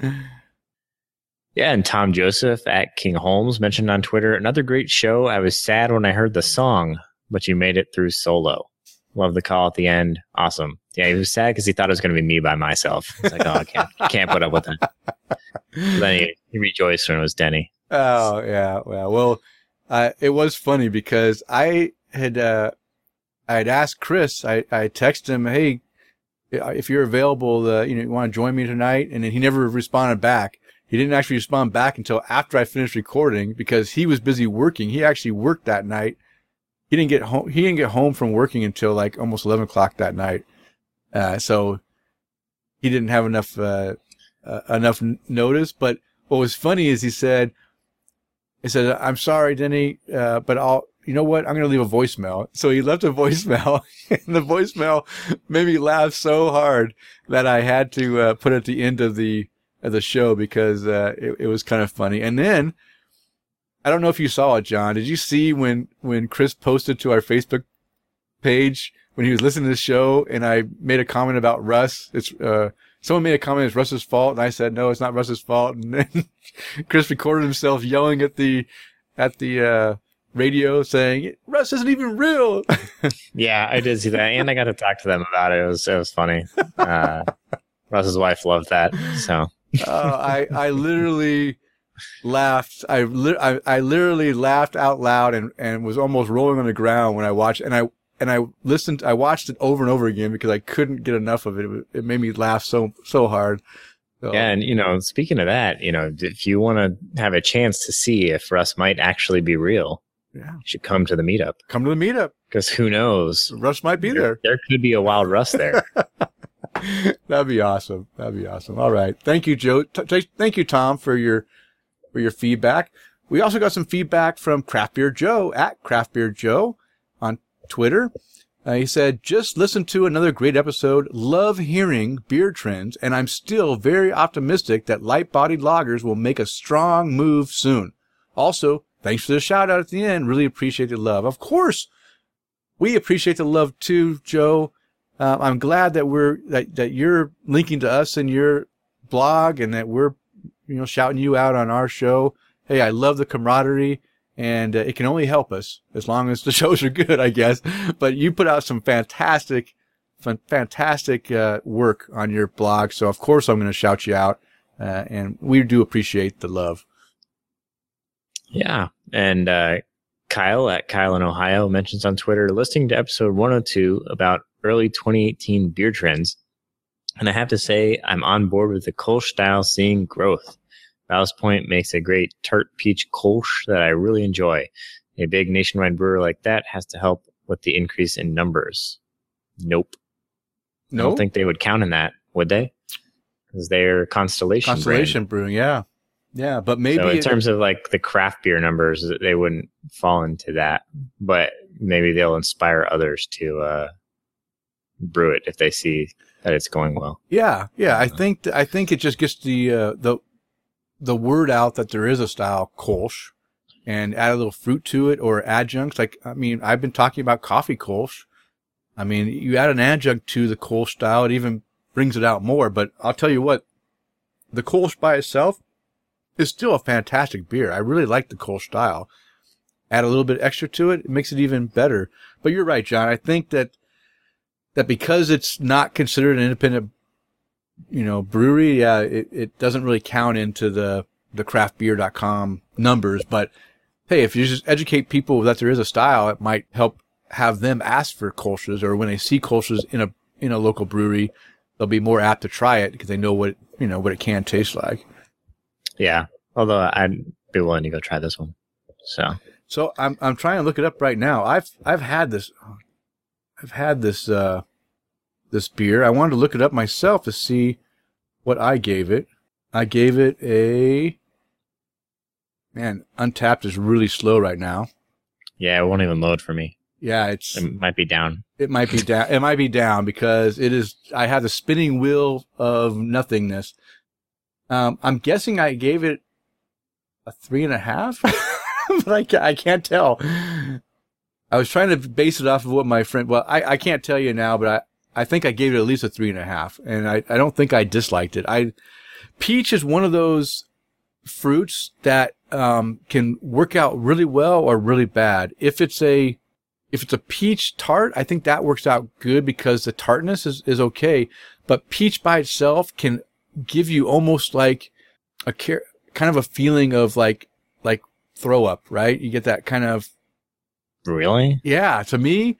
yeah and tom joseph at king holmes mentioned on twitter another great show i was sad when i heard the song but you made it through solo love the call at the end awesome yeah he was sad because he thought it was going to be me by myself it's like oh i can't can't put up with that then he, he rejoiced when it was denny
Oh yeah, well, well, uh, it was funny because I had uh, I had asked Chris. I I texted him, hey, if you're available, uh, you know, you want to join me tonight, and then he never responded back. He didn't actually respond back until after I finished recording because he was busy working. He actually worked that night. He didn't get home. He didn't get home from working until like almost eleven o'clock that night. Uh, so he didn't have enough uh, uh, enough notice. But what was funny is he said, he said, "I'm sorry, Denny, uh, but I'll." You know what? I'm going to leave a voicemail. So he left a voicemail and the voicemail made me laugh so hard that I had to uh, put it at the end of the of the show because uh, it, it was kind of funny. And then I don't know if you saw it, John. Did you see when when Chris posted to our Facebook page when he was listening to the show and I made a comment about Russ? It's uh, someone made a comment it's Russ's fault, and I said no, it's not Russ's fault. And then Chris recorded himself yelling at the at the uh, radio saying Russ isn't even real.
Yeah, I did see that, and I got to talk to them about it. It was it was funny. Uh, Russ's wife loved that. So
uh, I I literally laughed. I, li- I I literally laughed out loud and and was almost rolling on the ground when I watched and I and I listened. I watched it over and over again because I couldn't get enough of it. It, it made me laugh so so hard. So,
yeah, and you know, speaking of that, you know, if you want to have a chance to see if Russ might actually be real,
yeah.
you should come to the meetup
Come to the meetup.
because who knows?
Russ might be there.
There could be a wild Russ there.
That'd be awesome. That'd be awesome. All right. Thank you, Joe. T- thank you, Tom, for your for your feedback. We also got some feedback from Craft Beer Joe at Craft Beer Joe on Twitter. Uh, he said, just listen to another great episode. Love hearing beer trends, and I'm still very optimistic that light bodied lagers will make a strong move soon. Also, thanks for the shout out at the end. Really appreciate the love. Of course, we appreciate the love too, Joe. Uh, I'm glad that we're that, that you're linking to us in your blog and that we're you know shouting you out on our show. Hey, I love the camaraderie, and uh, it can only help us as long as the shows are good, I guess. But you put out some fantastic, fan- fantastic uh, work on your blog, so of course I'm going to shout you out, uh, and we do appreciate the love.
Yeah. And uh, Kyle at Kyle in Ohio mentions on Twitter listening to episode 102 about early 2018 beer trends. And I have to say, I'm on board with the Kolsch style seeing growth. Ballast Point makes a great tart peach Kolsch that I really enjoy. A big nationwide brewer like that has to help with the increase in numbers. Nope. I don't think they would count in that, would they? Because they're Constellation. brand.
constellation brewing, yeah, yeah, but maybe
so in
it-
terms of like the craft beer numbers, they wouldn't fall into that, but maybe they'll inspire others to uh, brew it if they see that it's going well.
Yeah, yeah. I think I think it just gets the uh, the the word out that there is a style Kolsch, and add a little fruit to it or adjuncts. Like I mean, I've been talking about coffee Kolsch I mean, you add an adjunct to the Kolsch style, it even brings it out more. But I'll tell you what, the Kolsch by itself is still a fantastic beer. I really like the Kolsch style. Add a little bit extra to it, it makes it even better. But you're right, John. I think that that because it's not considered an independent, you know, brewery, yeah, it, it doesn't really count into the the craftbeer.com numbers. But hey, if you just educate people that there is a style, it might help have them ask for Kolsch's or when they see Kolsch's in a in a local brewery, they'll be more apt to try it because they know what you know what it can taste like.
Yeah. Although I'd be willing to go try this one. So
So I'm I'm trying to look it up right now. I've I've had this I've had this uh this beer. I wanted to look it up myself to see what I gave it. I gave it a man, Untappd is really slow right now.
yeah, it won't even load for me.
Yeah, it's
It might be down.
it might be down it might be down because it is I have the spinning wheel of nothingness. Um I'm guessing I gave it a three and a half. but I, ca- I can't tell. I was trying to base it off of what my friend. Well, I, I can't tell you now, but I, think I gave it at least a three and a half, and I, I don't think I disliked it. I peach is one of those fruits that um, can work out really well or really bad. If it's a if it's a peach tart, I think that works out good because the tartness is, is okay. But peach by itself can give you almost like a care, kind of a feeling of like like throw up, right? You get that kind of
Really?
yeah. To me,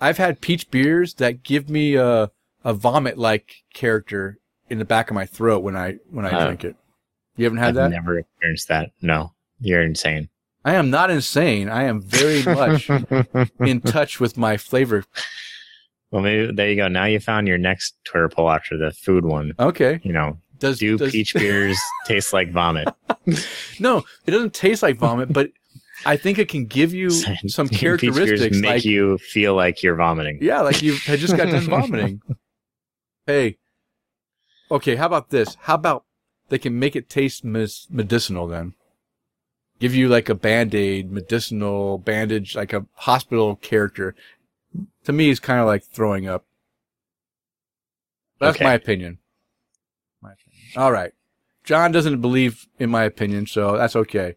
I've had peach beers that give me a a vomit like character in the back of my throat when I when I
Uh,
drink it. You haven't had
I've
that?
never experienced that. No. You're insane.
I am not insane. I am very much in touch with my flavor.
well, maybe there you go. Now you found your next Twitter poll after the food one.
Okay.
You know,
Does
do
does,
peach beers taste like vomit?
No, it doesn't taste like vomit, but I think it can give you some characteristics
make
like
you feel like you're vomiting.
Yeah, like you had just got done vomiting. Hey, okay, how about this? How about they can make it taste mes- medicinal then? Give you like a band aid, medicinal bandage, like a hospital character. To me, it's kind of like throwing up. That's
Okay.
my opinion. My opinion. All right. John doesn't believe in my opinion, so that's okay.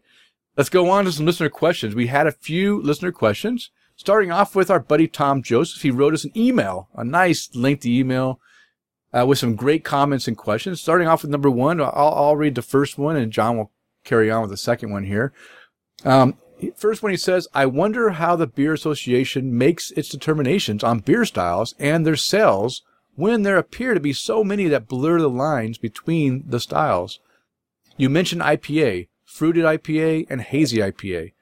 Let's go on to some listener questions. We had a few listener questions. Starting off with our buddy Tom Joseph, he wrote us an email, a nice lengthy email uh, with some great comments and questions. Starting off with number one, I'll, I'll read the first one and John will carry on with the second one here. Um, first one, he says, I wonder how the Beer Association makes its determinations on beer styles and their sales when there appear to be so many that blur the lines between the styles. You mentioned IPA, fruited IPA, and hazy IPA.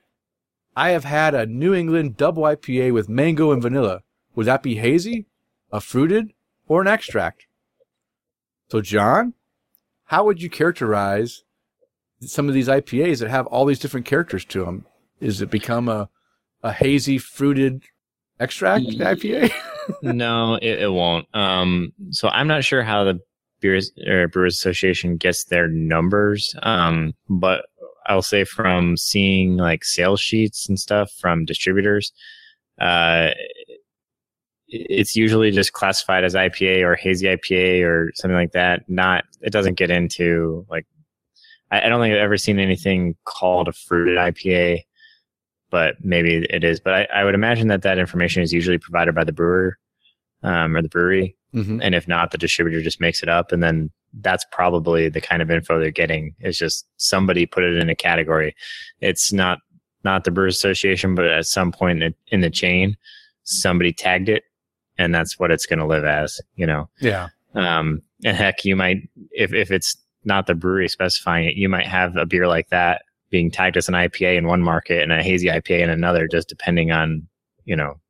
I have had a New England double IPA with mango and vanilla. Would that be hazy, a fruited, or an extract? So, John, how would you characterize some of these IPAs that have all these different characters to them? Is it become a, a hazy, fruited extract IPA?
no, it, it won't. Um, so I'm not sure how the Beers or Brewers Association gets their numbers. Um, but I'll say from seeing like sales sheets and stuff from distributors, uh, it's usually just classified as IPA or hazy IPA or something like that. Not, it doesn't get into like, I, I don't think I've ever seen anything called a fruited IPA, but maybe it is. But I, I would imagine that that information is usually provided by the brewer um, or the brewery.
mm-hmm.
And if not, the distributor just makes it up. And then that's probably the kind of info they're getting It's just somebody put it in a category. It's not, not the Brewers Association, but at some point in, in the chain, somebody tagged it and that's what it's going to live as, you know?
Yeah.
Um, and heck, you might, if, if it's not the brewery specifying it, you might have a beer like that being tagged as an IPA in one market and a hazy IPA in another, just depending on, you know,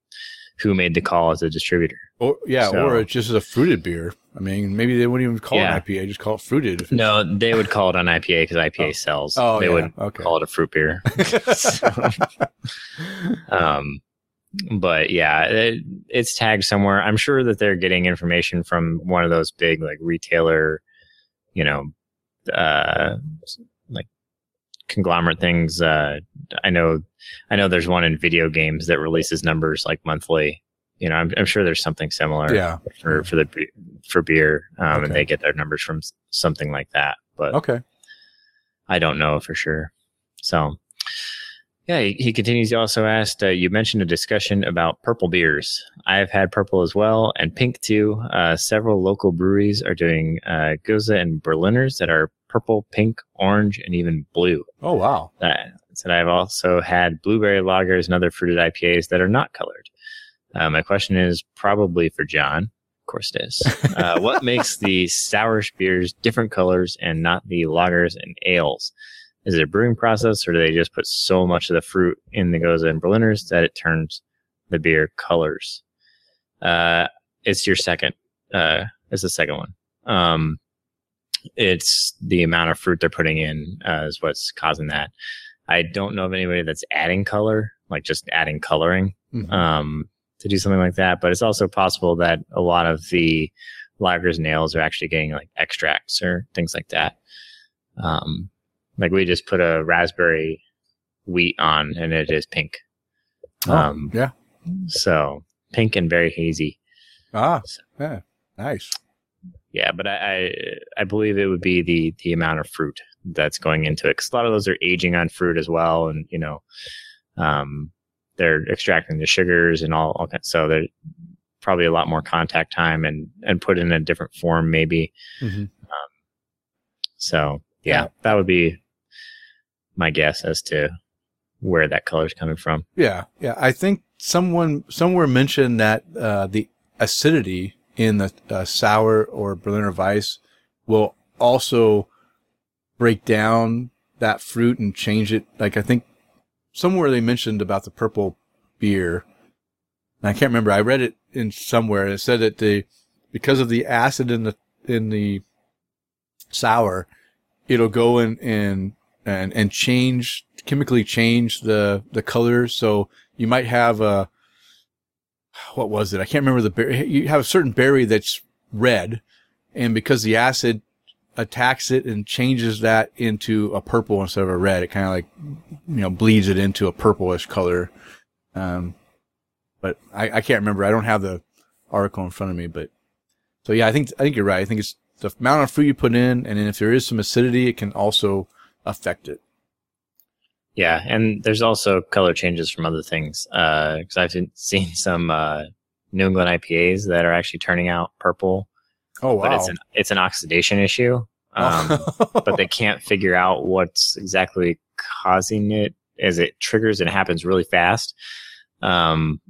who made the call as a distributor.
Or yeah,
So-
or it's just a fruited beer. I mean, maybe they wouldn't even call
Yeah.
it IPA, just call it fruited.
No, they would call it an IPA because IPA sells.
Oh,
they
yeah,
would
okay.
call it a fruit beer. So, um, but yeah, it, it's tagged somewhere. I'm sure that they're getting information from one of those big like retailer, you know, uh, conglomerate things. Uh, I know, I know there's one in video games that releases numbers like monthly, you know, I'm, I'm sure there's something similar
Yeah.
for for the for beer, um,
Okay.
and they get their numbers from something like that. But
Okay.
I don't know for sure. So, yeah, he, he continues. He also asked, uh, you mentioned a discussion about purple beers. I have had purple as well and pink too. Uh, several local breweries are doing uh, Gose and Berliners that are purple, pink, orange, and even blue.
Oh wow.
That said, I've also had blueberry lagers and other fruited IPAs that are not colored. Uh, my question is probably for John. Of course it is. Uh, what makes the sour beers different colors and not the lagers and ales? Is it a brewing process or do they just put so much of the fruit in the Gose and Berliners that it turns the beer colors? Uh, it's your second, uh, it's the second one. Um, it's the amount of fruit they're putting in, uh, is what's causing that. I don't know of anybody that's adding color, like just adding coloring,
Mhm.
um, to do something like that. But it's also possible that a lot of the lagers nails are actually getting like extracts or things like that. Um, like we just put a raspberry wheat on and it is pink.
Oh,
Um,
yeah.
So pink and very hazy.
Ah. Yeah. Nice.
Yeah, but I, I I believe it would be the the amount of fruit that's going into it because a lot of those are aging on fruit as well, and you know, um, they're extracting the sugars and all, all kinds. So there's probably a lot more contact time and and put in a different form maybe.
Mhm.
So yeah,
Yeah.
that would be my guess as to where that color is coming from.
Yeah, yeah. I think someone somewhere mentioned that uh, the acidity in the uh, sour or Berliner Weisse will also break down that fruit and change it. Like I think somewhere they mentioned about the purple beer. And I can't remember. I read it in somewhere. It said that the because of the acid in the in the sour, it'll go in and and and change chemically change the the color. So you might have a what was it? I can't remember the berry. You have a certain berry that's red, and because the acid attacks it and changes that into a purple instead of a red, it kind of like you know bleeds it into a purplish color. Um, but I, I can't remember. I don't have the article in front of me, but so yeah, I think I think you're right. I think it's the amount of fruit you put in, and then if there is some acidity, it can also affect it.
Yeah, and there's also color changes from other things. Because I've seen- some uh, New England IPAs that are actually turning out purple,
Oh wow!
but it's an it's an oxidation issue. Um, but they can't figure out what's exactly causing it as it triggers and happens really fast. Um,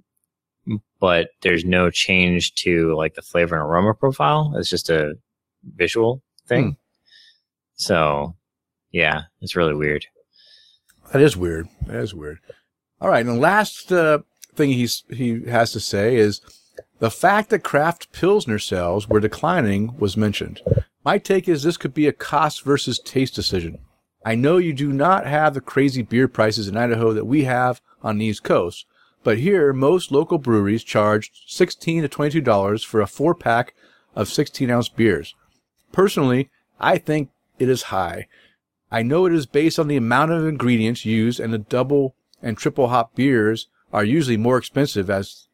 but there's no change to like the flavor and aroma profile. It's just a visual thing. So yeah, it's really weird.
That is weird. That is weird. All right, and the last uh, thing he's he has to say is the fact that craft pilsner sales were declining was mentioned. My take is this could be a cost versus taste decision. I know you do not have the crazy beer prices in Idaho that we have on the East Coast, but here most local breweries charge 16 to 22 dollars for a four pack of 16 ounce beers. Personally, I think it is high. I know it is based on the amount of ingredients used, and the double and triple hop beers are usually more expensive, as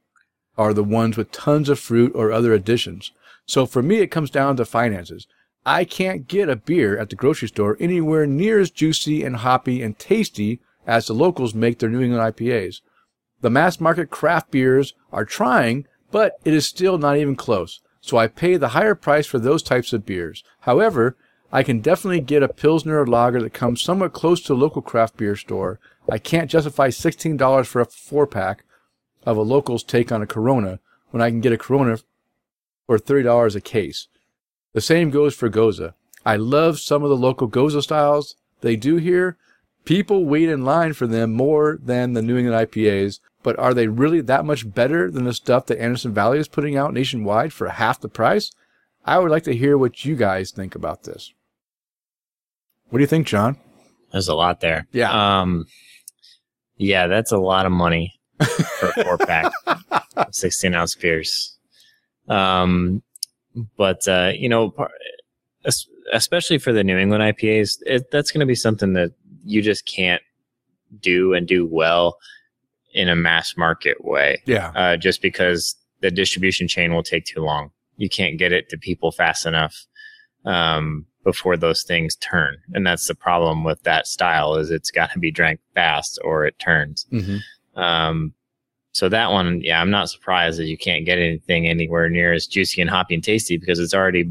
are the ones with tons of fruit or other additions. So for me, it comes down to finances. I can't get a beer at the grocery store anywhere near as juicy and hoppy and tasty as the locals make their New England IPAs. The mass market craft beers are trying, but it is still not even close. So I pay the higher price for those types of beers. However, I can definitely get a Pilsner or lager that comes somewhat close to a local craft beer store. I can't justify $16 for a four pack of a local's take on a Corona when I can get a Corona for $30 a case. The same goes for Gose. I love some of the local Gose styles they do here. People wait in line for them more than the New England IPAs, but are they really that much better than the stuff that Anderson Valley is putting out nationwide for half the price? I would like to hear what you guys think about this. What do you think, John?
There's a lot there.
Yeah.
Um, yeah, that's a lot of money for a four pack, 16 ounce beers. Um, but, uh, you know, especially for the New England IPAs, it, that's going to be something that you just can't do and do well in a mass market way.
Yeah.
Uh, just because the distribution chain will take too long. You can't get it to people fast enough um, before those things turn, and that's the problem with that style. Is it's got to be drank fast or it turns.
Mm-hmm.
Um, so that one, yeah, I'm not surprised that you can't get anything anywhere near as juicy and hoppy and tasty because it's already,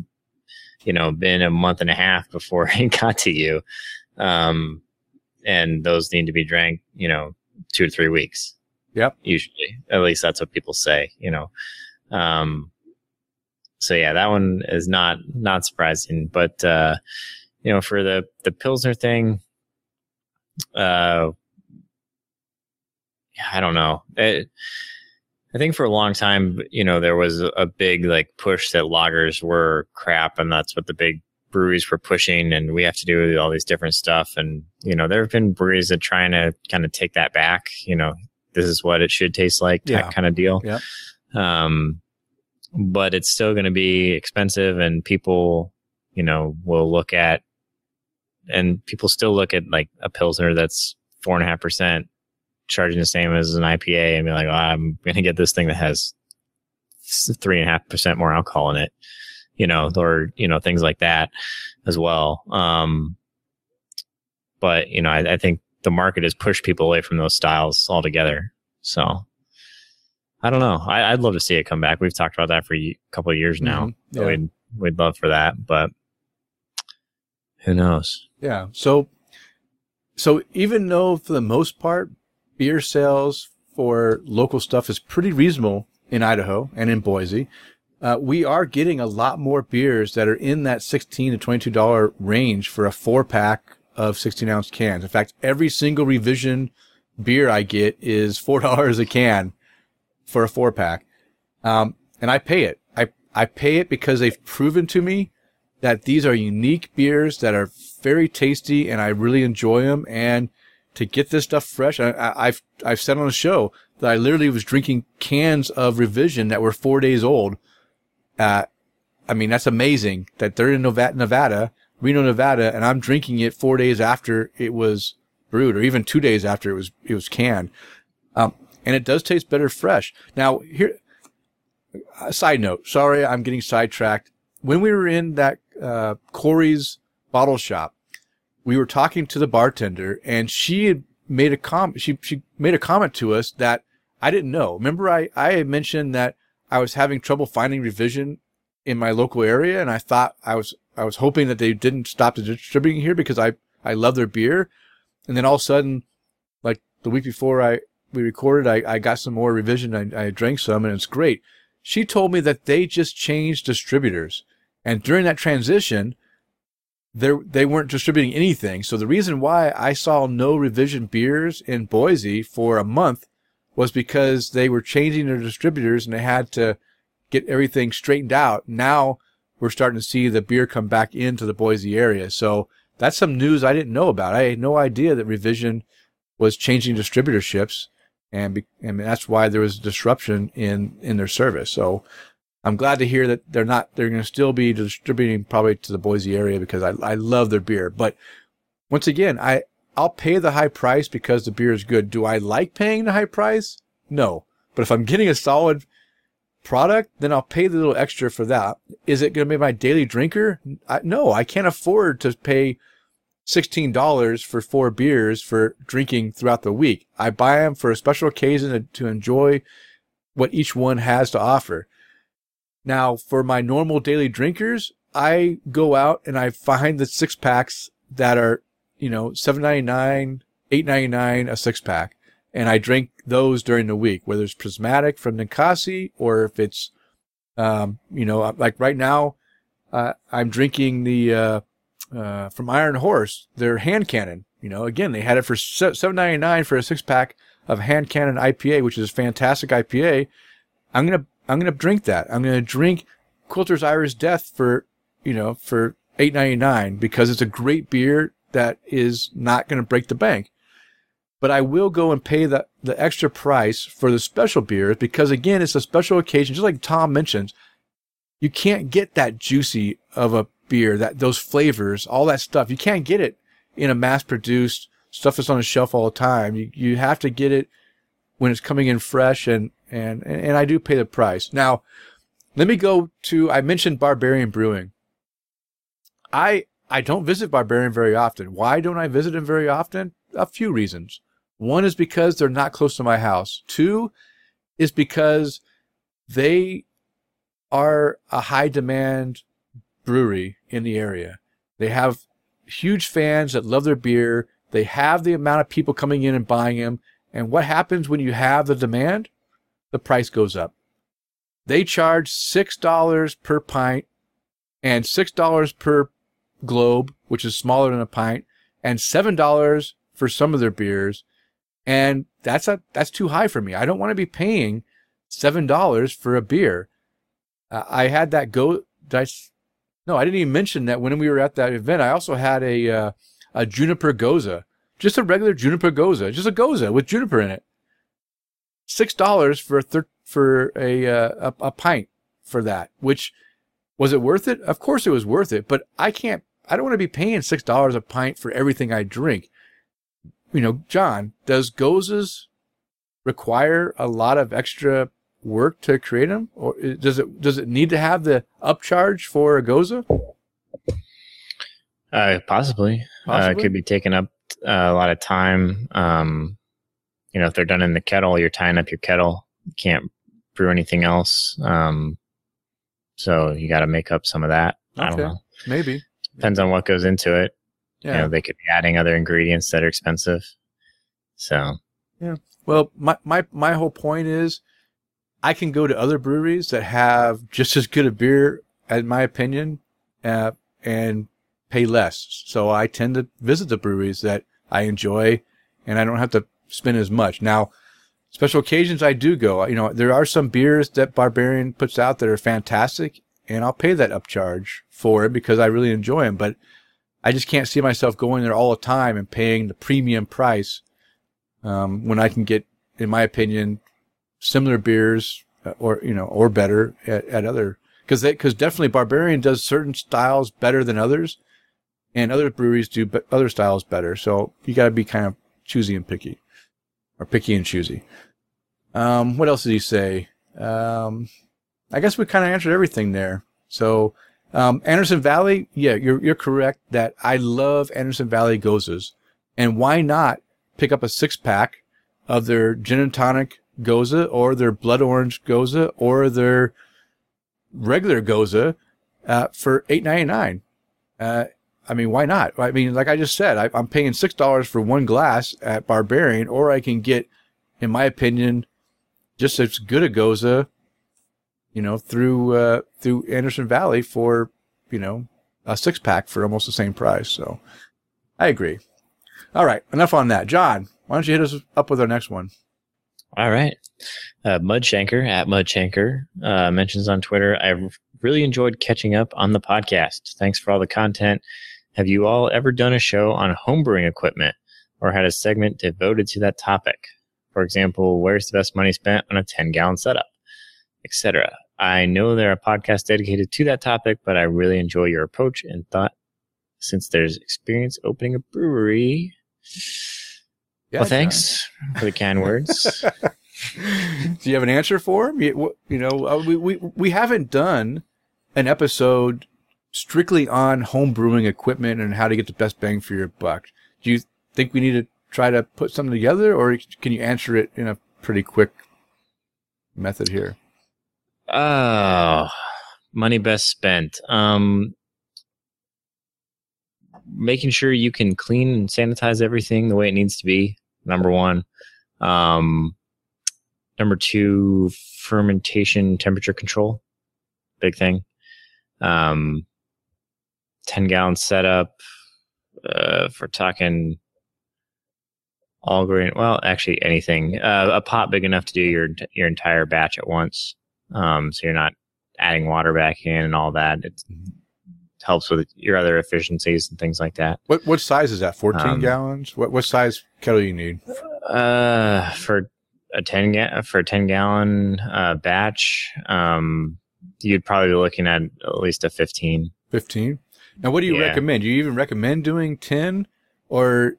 you know, been a month and a half before it got to you. Um, and those need to be drank, you know, two to three weeks.
Yep.
Usually, at least that's what people say, you know. Um, so yeah, that one is not not surprising, but uh, you know, for the the pilsner thing, uh, I don't know. It, I think for a long time, you know, there was a big like push that lagers were crap, and that's what the big breweries were pushing, and we have to do all these different stuff. And you know, there have been breweries that trying to kind of take that back. You know, this is what it should taste like,
Yeah.
that kind of deal.
Yeah.
Um, but it's still going to be expensive, and people, you know, will look at, and people still look at like a pilsner that's four and a half percent charging the same as an IPA and be like, oh, I'm going to get this thing that has three and a half percent more alcohol in it, you know, or, you know, things like that as well. Um, but, you know, I, I think the market has pushed people away from those styles altogether. So I don't know. I, I'd love to see it come back. We've talked about that for a couple of years now.
Mhm. Yeah.
we'd, we'd love for that, but who knows?
Yeah. So, so even though for the most part, beer sales for local stuff is pretty reasonable in Idaho and in Boise, uh, we are getting a lot more beers that are in that 16 to 22 dollar range for a four pack of 16 ounce cans. In fact, every single revision beer I get is four dollars a can for a four pack, um, and I pay it. I I pay it because they've proven to me that these are unique beers that are very tasty and I really enjoy them. And to get this stuff fresh, I, I, I've, I've said on the show that I literally was drinking cans of revision that were four days old. Uh, I mean, that's amazing that they're in Nevada, Nevada, Reno, Nevada, and I'm drinking it four days after it was brewed or even two days after it was, it was canned. Um, and it does taste better fresh. Now here, a side note, sorry, I'm getting sidetracked when we were in that uh, Khoury's bottle shop, we were talking to the bartender, and she had made a com. She she made a comment to us that I didn't know. Remember, I I had mentioned that I was having trouble finding revision in my local area, and I thought I was I was hoping that they didn't stop distributing here because I I love their beer, and then all of a sudden, like the week before I we recorded, I I got some more revision. I I drank some, and it's great. She told me that they just changed distributors. And during that transition, they they weren't distributing anything. So the reason why I saw no revision beers in Boise for a month was because they were changing their distributors and they had to get everything straightened out. Now we're starting to see the beer come back into the Boise area. So that's some news I didn't know about. I had no idea that revision was changing distributorships and, be, and that's why there was a disruption in, in their service. So I'm glad to hear that they're not, they're going to still be distributing probably to the Boise area because I, I love their beer. But once again, I, I'll pay the high price because the beer is good. Do I like paying the high price? No. But if I'm getting a solid product, then I'll pay the little extra for that. Is it going to be my daily drinker? I, no, I can't afford to pay $16 for four beers for drinking throughout the week. I buy them for a special occasion to, enjoy what each one has to offer. Now, for my normal daily drinkers, I go out and I find the six packs that are, you know, seven ninety nine, eight ninety nine a six pack, and I drink those during the week, whether it's prismatic from Ninkasi or if it's, um, you know, like right now, uh, I'm drinking the uh, uh, from Iron Horse, their hand cannon. You know, again, they had it for seven ninety nine for a six pack of hand cannon IPA, which is a fantastic IPA. I'm gonna I'm gonna drink that. I'm gonna drink Quilter's Irish Death for you know for eight ninety nine because it's a great beer that is not gonna break the bank. But I will go and pay the the extra price for the special beers because again, it's a special occasion. Just like Tom mentions, you can't get that juicy of a beer, that those flavors, all that stuff. You can't get it in a mass produced stuff that's on the shelf all the time. You you have to get it when it's coming in fresh and, and and I do pay the price. Now, let me go to. I mentioned Barbarian Brewing. I I don't visit Barbarian very often. Why don't I visit them very often? A few reasons. One is because they're not close to my house. Two is because they are a high demand brewery in the area. They have huge fans that love their beer. They have the amount of people coming in and buying them. And what happens when you have the demand? The price goes up. They charge $6 per pint and $6 per globe, which is smaller than a pint, and $7 for some of their beers. And that's a, that's too high for me. I don't want to be paying $7 for a beer. Uh, I had that go, did I, no, I didn't even mention that when we were at that event. I also had a, uh, a juniper gose, just a regular juniper gose, just a gose with juniper in it. Six dollars for a thir- for a, uh, a a pint for that. Which was it worth it? Of course it was worth it, but I can't. I don't want to be paying six dollars a pint for everything I drink. You know, John, does goses require a lot of extra work to create them, or does it does it need to have the upcharge for a gose?
Uh, possibly. Uh, it could be taking up uh, a lot of time. Um, you know, if they're done in the kettle, you're tying up your kettle. You can't brew anything else. Um, so you got to make up some of that. I don't know.
Maybe.
Depends on what goes into it.
Yeah.
You know, they could be adding other ingredients that are expensive. So yeah.
Well, my, my, my whole point is I can go to other breweries that have just as good a beer, in my opinion, uh, and pay less. So I tend to visit the breweries that I enjoy and I don't have to spend as much. Now, special occasions I do go. You know, there are some beers that Barbarian puts out that are fantastic and I'll pay that upcharge for it because I really enjoy them, but I just can't see myself going there all the time and paying the premium price um, when I can get, in my opinion, similar beers uh, or you know or better at, at other because they, because definitely Barbarian does certain styles better than others, and other breweries do be- other styles better. So you got to be kind of choosy and picky, or picky and choosy. Um, what else did he say? Um, I guess we kind of answered everything there. So um, Anderson Valley, yeah, you're you're correct that I love Anderson Valley goses, and why not pick up a six pack of their gin and tonic gose or their blood orange gose or their regular gose uh, for eight ninety nine. Uh, I mean, why not? I mean, like I just said, I, I'm paying six dollars for one glass at Barbarian, or I can get, in my opinion, just as good a gose, you know, through uh, through Anderson Valley for you know a six pack for almost the same price. So, I agree. All right, enough on that. John, why don't you hit us up with our next one?
All right. Uh, Mudshanker at Mudshanker uh, mentions on Twitter, I've really enjoyed catching up on the podcast. Thanks for all the content. Have you all ever done a show on homebrewing equipment or had a segment devoted to that topic? For example, where's the best money spent on a 10 gallon setup, etc. I know there are podcasts dedicated to that topic, but I really enjoy your approach and thought since there's experience opening a brewery.
Yeah,
well, thanks for the kind words.
Do you have an answer for him? You, you know, uh, we, we we haven't done an episode strictly on home brewing equipment and how to get the best bang for your buck. Do you think we need to try to put something together, or can you answer it in a pretty quick method here?
Oh, money best spent. Um, making sure you can clean and sanitize everything the way it needs to be. Number one. Um, number two, fermentation temperature control. Big thing. Um, 10 gallon setup. Uh, we're talking all grain, well, actually anything, uh, a pot big enough to do your, your entire batch at once. Um, so you're not adding water back in and all that. It helps with your other efficiencies and things like that.
What what size is that? Fourteen
Um,
gallons. What what size kettle you need?
Uh, for a ten ga- for a ten gallon uh, batch, um, you'd probably be looking at at least a fifteen.
Fifteen. Now, what do you
Yeah.
recommend? Do you even recommend doing ten, or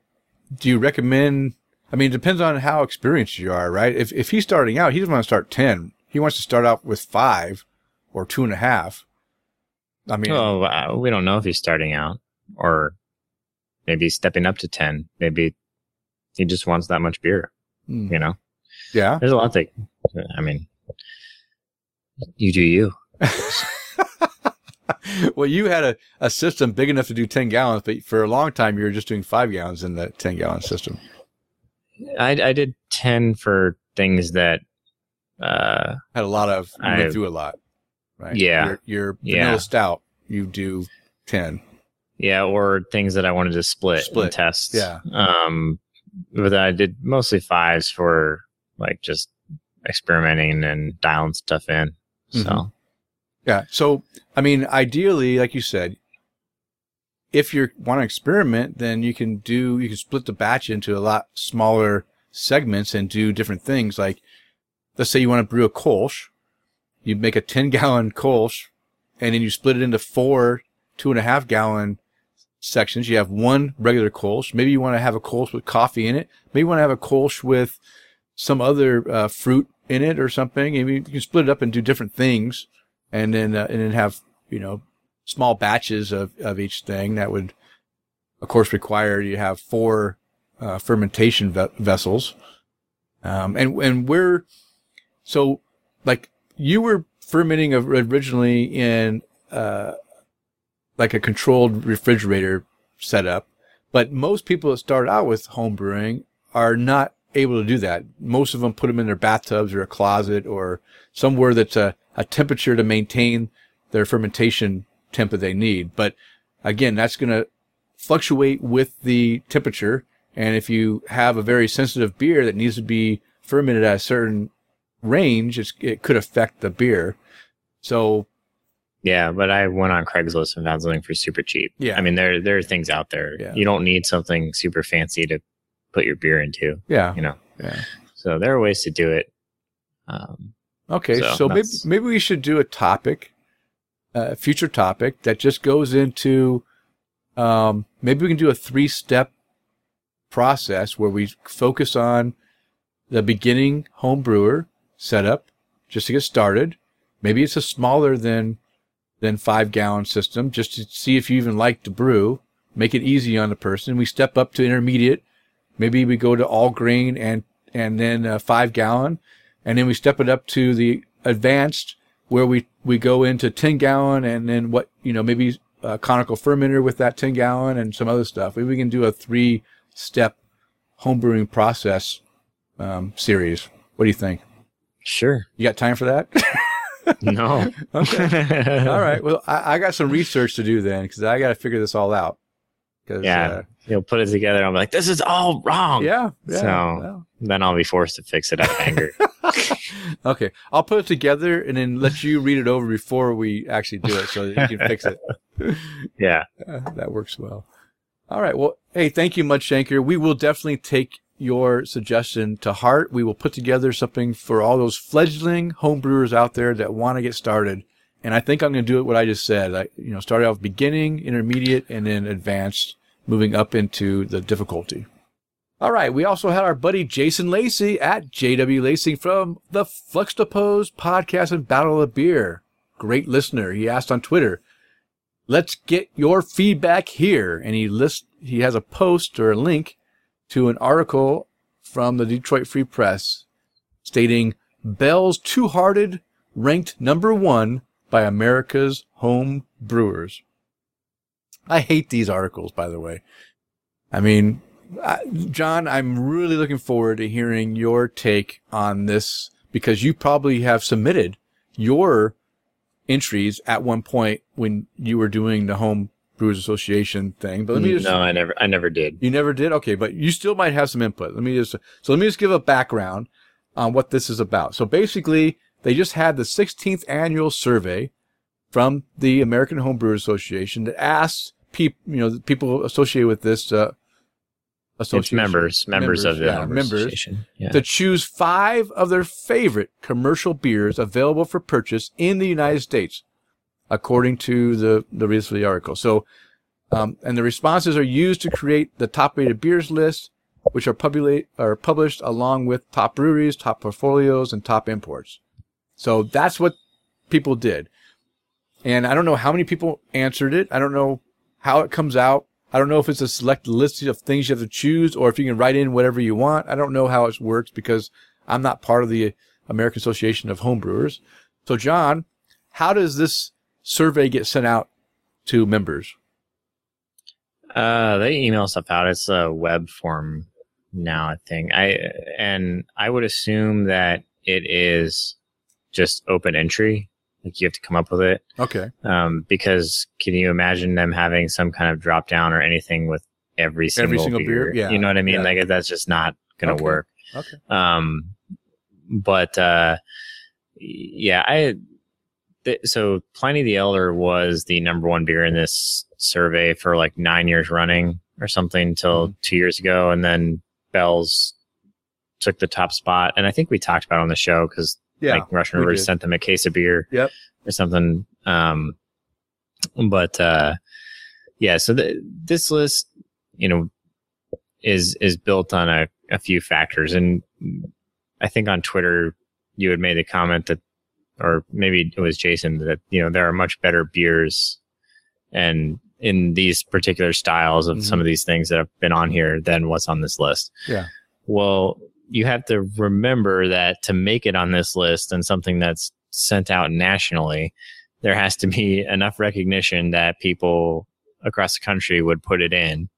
do you recommend? I mean, it depends on how experienced you are, right? If if he's starting out, he doesn't want to start ten. He wants to start out with five or two and a half. I mean,
Oh, uh, we don't know if he's starting out or maybe stepping up to 10. Maybe he just wants that much beer,
hmm,
you know?
yeah.
There's a lot that, I mean, you do you.
well, you had a, a system big enough to do 10 gallons, but for a long time, you were just doing five gallons in the 10 gallon system.
I, I did 10 for things that, uh,
Had a lot of,
I-
went through a lot, right?
Yeah.
Your, your
Yeah.
vanilla stout, you do 10.
yeah, or things that I wanted to split,
Split.
and test.
Yeah.
Um, but I did mostly fives for like just experimenting and dialing stuff in. So,
Mhm. Yeah. So, I mean, ideally, like you said, if you want to experiment, then you can do, you can split the batch into a lot smaller segments and do different things. Like, let's say you want to brew a Kolsch. You make a 10 gallon Kolsch and then you split it into four two and a half gallon sections. You have one regular Kolsch. Maybe you want to have a Kolsch with coffee in it. Maybe you want to have a Kolsch with some other uh, fruit in it or something. Maybe you can split it up and do different things and then, uh, and then have, you know, small batches of, of each thing that would, of course, require you have four, uh, fermentation ve- vessels. Um, and, and we're, so like you were fermenting originally in, uh, like a controlled refrigerator setup, but most people that start out with home brewing are not able to do that. Most of them put them in their bathtubs or a closet or somewhere that's a, a temperature to maintain their fermentation temp that they need. But again, that's going to fluctuate with the temperature. And if you have a very sensitive beer that needs to be fermented at a certain range, it's, it could affect the beer. So
yeah, but I went on Craigslist and found something for super cheap.
Yeah.
I mean, there, there are things out there.
Yeah.
You don't need something super fancy to put your beer into,
yeah,
you know?
yeah.
So there are ways to do it. Um,
Okay, so,
So
maybe maybe we should do a topic, a future topic that just goes into. Um, maybe we can do a three-step process where we focus on the beginning home brewer setup, just to get started. Maybe it's a smaller than than five gallon system, just to see if you even like to brew. Make it easy on the person. We step up to intermediate. Maybe we go to all grain and and then uh, five gallon and then we step it up to the advanced where we, we go into 10 gallon and then what, you know, maybe a conical fermenter with that 10 gallon and some other stuff. Maybe we can do a three step homebrewing process, um, series. What do you think?
Sure.
You got time for that?
No.
okay. All right. Well, I, I got some research to do then because I got to figure this all out. 'Cause,
Yeah. He'll put it together. and I'm like, this is all
Uh,
wrong.
yeah. Yeah.
So-
well.
Then I'll be forced to fix it out of anger.
Okay. I'll put it together and then let you read it over before we actually do it so that you can fix it.
yeah.
Uh, that works well. All right. Well, hey, thank you Mudshanker. We will definitely take your suggestion to heart. We will put together something for all those fledgling homebrewers out there that want to get started. And I think I'm going to do it what I just said. I, you know, start out beginning, intermediate, and then advanced, moving up into the difficulty. All right. We also had our buddy Jason Lacey at JW Lacey from the Fluxtapose podcast and Battle of Beer. Great listener. He asked on Twitter, let's get your feedback here. And he lists, he has a post or a link to an article from the Detroit Free Press stating Bell's Two Hearted ranked number one by America's home brewers. I hate these articles, by the way. I mean, John, I'm really looking forward to hearing your take on this because you probably have submitted your entries at one point when you were doing the Home Brewers Association thing. But let me just
no, I never, I never did.
you never did? Okay, but you still might have some input. Let me just, so let me just give a background on what this is about. So basically, they just had the 16th annual survey from the American Home Brewers Association that asks people, you know, the people associated with this, uh,
It's
association.
members, members, of the
yeah, members
Association. Yeah.
to choose five of their favorite commercial beers available for purchase in the United States, according to the, the reason for the article. So, um, and the responses are used to create the top rated beers list. which are, publiate, are published along with top breweries, top portfolios, and top imports. So that's what people did. And I don't know how many people answered it. I don't know how it comes out. I don't know if it's a select list of things you have to choose or if you can write in whatever you want. I don't know how it works because I'm not part of the American Association of Homebrewers. So, John, how does this survey get sent out to members?
Uh, they email stuff out. It's a web form now, I think. I and I would assume that it is just open entry. Like you have to come up with it.
Okay.
Um, because can you imagine them having some kind of drop down or anything with every single,
Every single beer? Yeah.
You know what I mean?
Yeah.
Like that's just not gonna
Okay.
work.
Okay.
Um, but uh, yeah, I th- so Pliny the Elder was the number one beer in this survey for like nine years running or something until
Mm-hmm.
two years ago, and then Bell's took the top spot, and I think we talked about it on the show because
Yeah.
like Russian River sent them a case of beer,
Yep.
or something. Um, but uh, yeah, so th- this list, you know, is is built on a, a few factors, and I think on Twitter you had made the comment that, or maybe it was Jason that you know there are much better beers, and in these particular styles of some of these things that have been on here than what's on this list.
Yeah.
Well, you have to remember that to make it on this list and something that's sent out nationally, there has to be enough recognition that people across the country would put it in.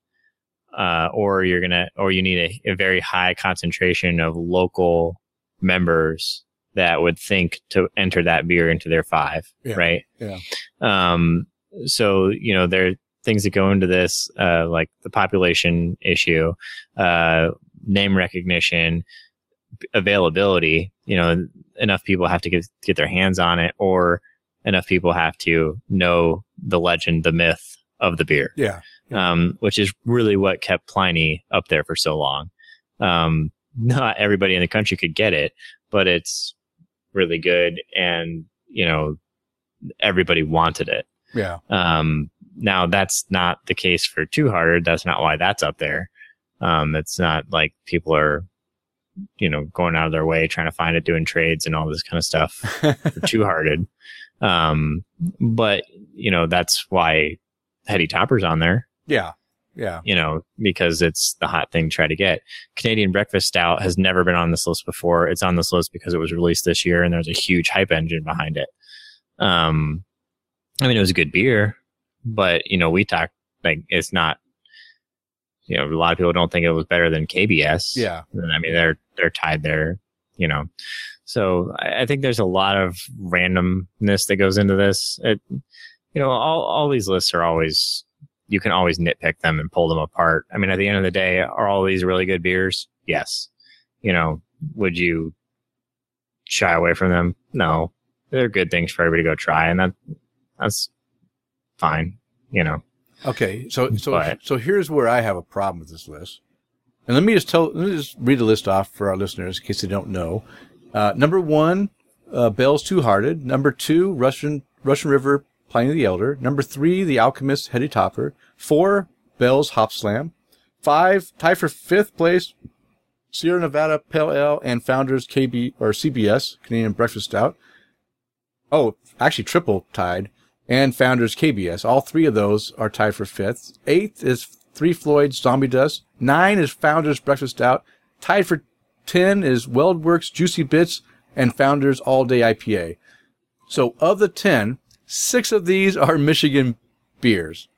Uh, or you're gonna, or you need a, a very high concentration of local members that would think to enter that beer into their five,
Yeah.
right?
Yeah.
Um, so you know there are things that go into this, uh, like the population issue, uh, name recognition, availability. You know, enough people have to get get their hands on it, or enough people have to know the legend, the myth of the beer
Yeah.
um, which is really what kept Pliny up there for so long. Um, not everybody in the country could get it, but it's really good, and you know, everybody wanted it.
Yeah.
Um, now that's not the case for Two Hearted. That's not why that's up there. Um, it's not like people are, you know, going out of their way trying to find it, doing trades and all this kind of stuff for Two Hearted. Um, but you know, that's why Heady Topper's on there
yeah. Yeah.
you know, because it's the hot thing to try to get. Canadian Breakfast Stout has never been on this list before. It's on this list because it was released this year and there's a huge hype engine behind it. Um, I mean, it was a good beer, but you know, we talked like it's not, you know, a lot of people don't think it was better than KBS.
Yeah.
I mean, they're, they're tied there, you know. So I, I think there's a lot of randomness that goes into this. It, you know, all, all these lists are always, you can always nitpick them and pull them apart. I mean, at the end of the day, are all these really good beers? Yes. You know, would you shy away from them? No. They're good things for everybody to go try, and that that's fine. You know.
Okay, so so
But-
so here's where I have a problem with this list, and let me just tell, let me just read the list off for our listeners in case they don't know. Uh, number one, uh, Bell's Two Hearted. Number two, Russian Russian River Pliny the Elder. Number three, The Alchemist Heady Topper. Four, Bell's Hop Slam. Five, tie for fifth place, Sierra Nevada Pale Ale and Founders KB or CBS Canadian Breakfast Stout. Oh, actually triple tied and Founders KBS. All three of those are tied for fifth. Eighth is Three Floyds Zombie Dust. Nine is Founders Breakfast Stout. Tied for ten is WeldWerks Juicy Bits and Founders All Day IPA. So of the ten, six of these are Michigan beers.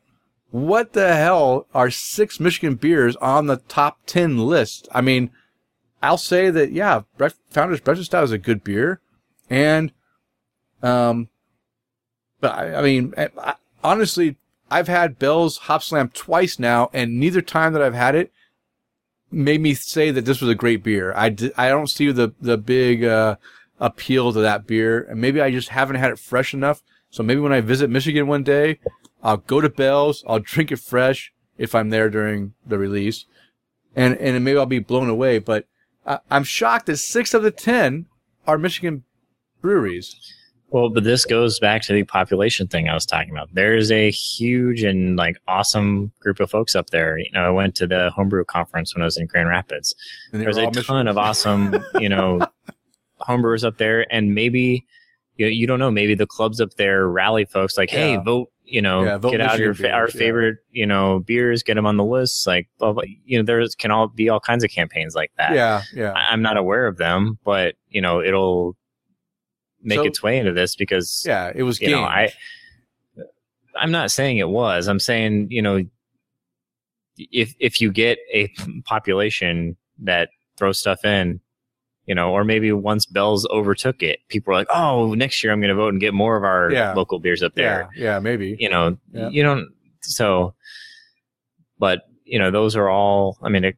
What the hell are six Michigan beers on the top ten list? I mean, I'll say that yeah, Founders Breakfast Stout is a good beer, and um, but I, I mean, I, I, honestly, I've had Bell's Hop Slam twice now, and neither time that I've had it made me say that this was a great beer. I, I don't see the the big uh, appeal to that beer, and maybe I just haven't had it fresh enough. So maybe when I visit Michigan one day, I'll go to Bell's, I'll drink it fresh if I'm there during the release, and and maybe I'll be blown away. But I, I'm shocked that six of the ten are Michigan breweries.
Well, but this goes back to the population thing I was talking about. There's a huge and like awesome group of folks up there. You know, I went to the homebrew conference when I was in Grand Rapids. There's a ton
Michigan-
of awesome, you know, homebrewers up there, and maybe you, you don't know. Maybe the clubs up there rally folks like, hey,
Yeah.
vote. You know,
Yeah, vote
get out your our
beers, yeah.
favorite, you know, beers. Get them on the list. Like, blah, blah. you know, there's can all be all kinds of campaigns like that.
Yeah, yeah.
I- I'm not aware of them, but you know, it'll make
So-
its way into this because
Yeah, it was
you know. I I'm not saying it was. I'm saying, you know, if if you get a population that throws stuff in, you know, or maybe once Bell's overtook it, people are like, "Oh, next year I'm going to vote and get more of our
Yeah.
local beers up there."
yeah, yeah, maybe.
You know,
Yeah.
you don't so but, you know, those are all I mean, it,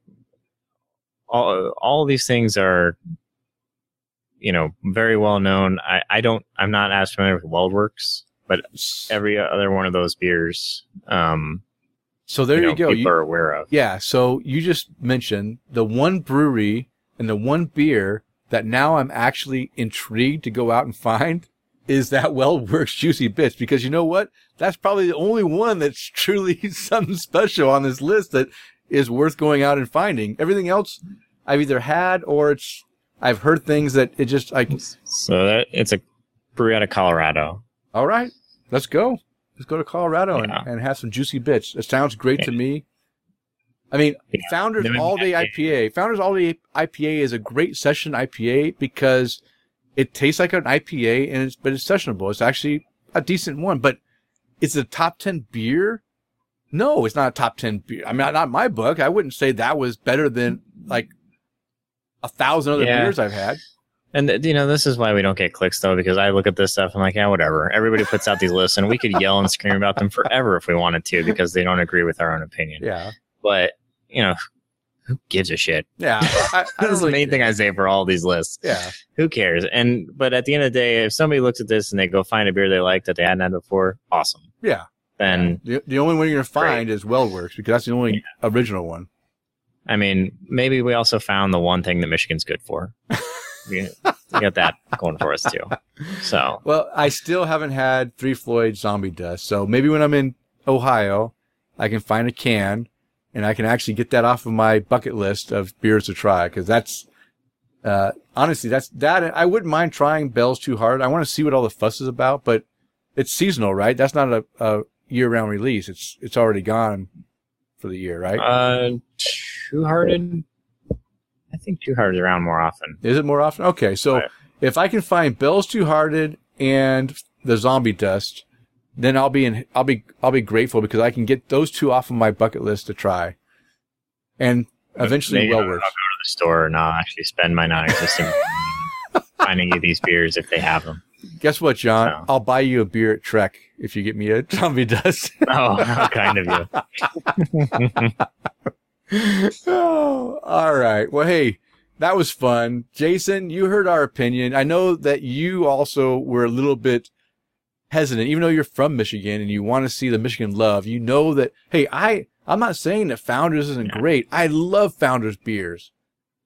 all all these things are you know, very well known. I, I don't, I'm not as familiar with WeldWerks, but every other one of those beers, um,
So there you,
know,
go.
people
You-
are aware of.
yeah, so you just mentioned the one brewery and the one beer that now I'm actually intrigued to go out and find is that WeldWerks Juicy Bits because you know what? That's probably the only one that's truly something special on this list that is worth going out and finding. Everything else I've either had or it's I've heard things that it just like
So that it's a brewery out of Colorado.
all right, let's go. Let's go to Colorado
Yeah.
and, and have some juicy bits. It sounds great to me. I mean,
Yeah.
Founders All Day
IPA.
IPA. Founders All Day IPA is a great session IPA because it tastes like an IPA and it's but it's sessionable. It's actually a decent one, but it's a top ten beer. No, it's not a top ten beer. I mean, not, not my book. I wouldn't say that was better than like a thousand other
Yeah.
beers I've had.
And uh, you know, this is why we don't get clicks though, because I look at this stuff and I'm like, yeah, whatever. Everybody puts out these lists, and we could yell and scream about them forever if we wanted to, because they don't agree with our own opinion.
Yeah,
But you know, who gives a shit?
yeah. I, I
That's
don't
the main thing. I say for all these lists.
Yeah,
Who cares? And but at the end of the day, if somebody looks at this and they go find a beer they like that they hadn't had before, awesome.
yeah.
Then
The, the only one you're gonna find is WeldWerks because that's the only original one.
I mean, maybe we also found the one thing that Michigan's good for. we, we got that going for us too. So
Well, I still haven't had Three Floyd Zombie Dust, so maybe when I'm in Ohio, I can find a can and I can actually get that off of my bucket list of beers to try because that's uh, honestly that's that. I wouldn't mind trying Bell's Too Hard. I want to see what all the fuss is about, but it's seasonal, right? That's not a, a year-round release. It's it's already gone for the year, right?
uh Two Hearted I think Two Hearted is around more often.
Is it more often? Okay, so
Right.
if I can find Bell's Two Hearted and the Zombie Dust, then I'll be in. I'll be I'll be grateful because I can get those two off of my bucket list to try, and eventually
Maybe I'll-
WeldWerks.
I'll go to the store and I'll actually spend my non-existent finding you these beers if they have them.
Guess what, John?
No.
I'll buy you a beer at Trek if you get me a Zombie Dust.
Oh, how kind of you.
oh, all right. Well, hey, that was fun. Jason, you heard our opinion. I know that you also were a little bit hesitant, even though you're from Michigan and you want to see the Michigan love. You know that, hey, I, I'm not saying that Founders isn't
Yeah.
great. I love Founders beers,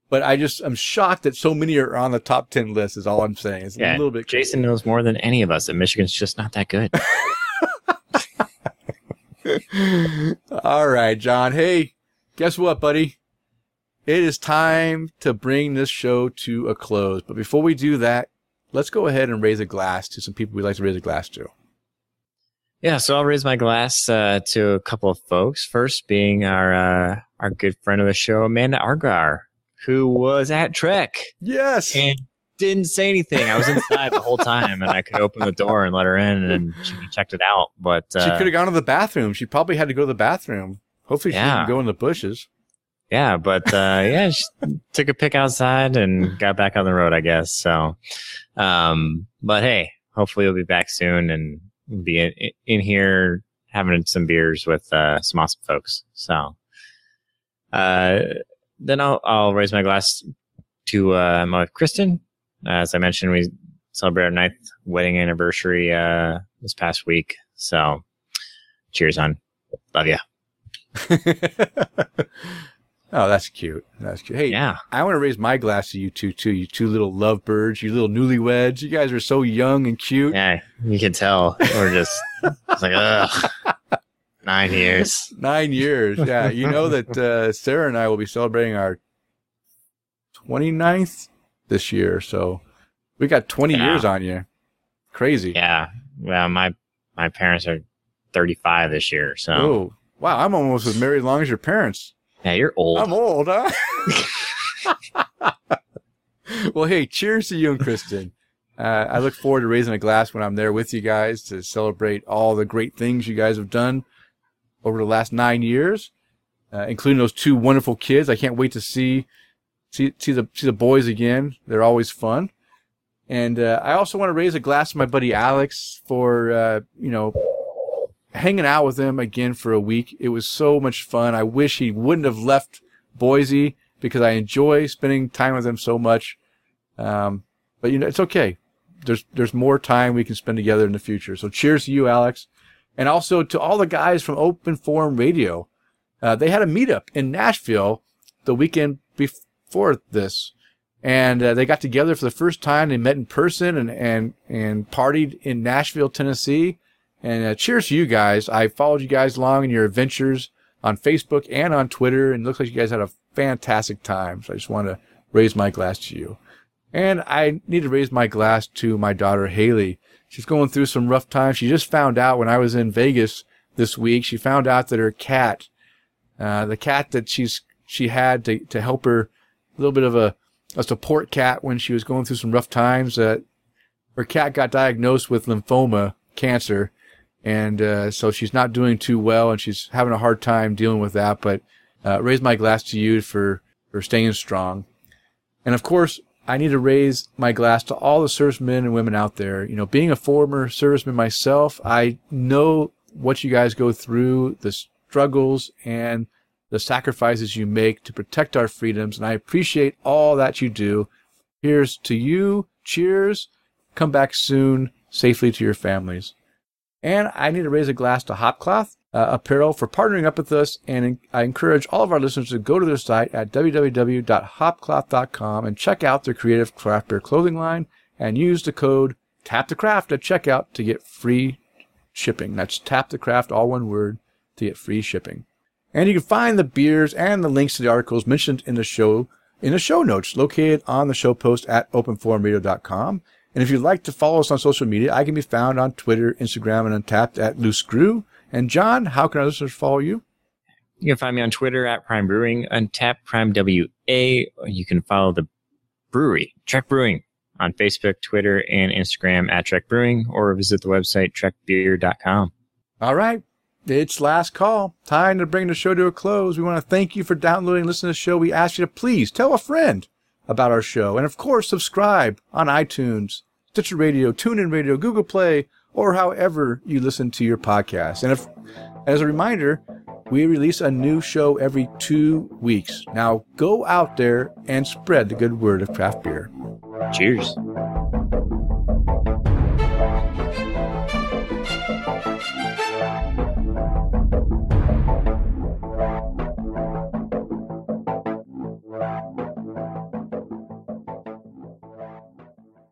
but I just, I'm shocked that so many are on the top 10 list is all I'm saying. It's a little bit.
Jason knows more than any of us that Michigan's just not that good.
All right, John. Hey, guess what, buddy? It is time to bring this show to a close. But before we do that, let's go ahead and raise a glass to some people we'd like to raise a glass to.
Yeah, so I'll raise my glass uh, to a couple of folks. First, being our uh, our good friend of the show, Amanda Argar, who was at Trek
Yes.
and didn't say anything. I was inside the whole time, and I could open the door and let her in, and she checked it out. But
she
uh,
could have gone to the bathroom. She probably had to go to the bathroom. Hopefully, she
Yeah.
didn't go in the bushes.
yeah, but uh, yeah, she took a pick outside and got back on the road, I guess. So, um, but hey, hopefully we'll be back soon and be in, in here having some beers with uh, some awesome folks. So, uh, then I'll I'll raise my glass to uh, my wife, Kristen. As I mentioned, we celebrated our ninth wedding anniversary uh, this past week. So, cheers, on. Love you.
Oh, that's cute. That's cute. Hey,
Yeah.
I want to raise my glass to you two too. You two little lovebirds. You little newlyweds. You guys are so young and cute.
Yeah, you can tell we're just it's like ugh. Nine years.
Nine years. Yeah. You know that uh, Sarah and I will be celebrating our 29th this year. So we got 20
Yeah.
years on you. Crazy.
Yeah. Well, my my parents are 35 this year, so
Oh, wow. I'm almost as married as long as your parents.
Yeah, you're old.
I'm old, huh? well, hey, cheers to you and Kristen. Uh, I look forward to raising a glass when I'm there with you guys to celebrate all the great things you guys have done over the last nine years, uh, including those two wonderful kids. I can't wait to see see see the see the boys again. They're always fun. And uh, I also want to raise a glass to my buddy Alex for uh, you know hanging out with him again for a week. It was so much fun. I wish he wouldn't have left Boise because I enjoy spending time with him so much. Um, but you know, it's okay. There's there's more time we can spend together in the future. So cheers to you, Alex, and also to all the guys from Open Forum Radio. Uh, they had a meetup in Nashville the weekend before this, and uh, they got together for the first time. They met in person and and and partied in Nashville, Tennessee. And uh, cheers to you guys. I followed you guys along in your adventures on Facebook and on Twitter, and it looks like you guys had a fantastic time. So I just want to raise my glass to you. And I need to raise my glass to my daughter Haley. She's going through some rough times. She just found out when I was in Vegas this week. She found out that her cat, uh, the cat that she's she had to to help her, a little bit of a a support cat when she was going through some rough times. Uh, her cat got diagnosed with lymphoma cancer, and uh, so she's not doing too well, and she's having a hard time dealing with that. But uh, raise my glass to you for for staying strong, and of course, I need to raise my glass to all the servicemen and women out there. You know, being a former serviceman myself, I know what you guys go through, the struggles and the sacrifices you make to protect our freedoms, and I appreciate all that you do. Here's to you. Cheers. Come back soon, safely to your families. And I need to raise a glass to Hopcloth uh, Apparel for partnering up with us. And I encourage all of our listeners to go to their site at www.hopcloth.com and check out their creative craft beer clothing line and use the code Tap the Craft at checkout to get free shipping. That's Tap the Craft, all one word, to get free shipping. And you can find the beers and the links to the articles mentioned in the show in the show notes located on the show post at openforumradio.com. And if you'd like to follow us on social media, I can be found on Twitter, Instagram, and Untappd at Loose Screw. And John, how can our listeners follow you?
You can find me on Twitter at Prime Brewing, Untappd Prime WA. You can follow the brewery, Trek Brewing, on Facebook, Twitter, and Instagram at Trek Brewing, or visit the website trekbeer.com.
All right. It's last call. Time to bring the show to a close. We want to thank you for downloading and listening to the show. We ask you to please tell a friend about our show. And of course, subscribe on iTunes, Stitcher Radio, TuneIn Radio, Google Play, or however you listen to your podcast. And if, as a reminder, we release a new show every two weeks. Now go out there and spread the good word of craft beer.
Cheers.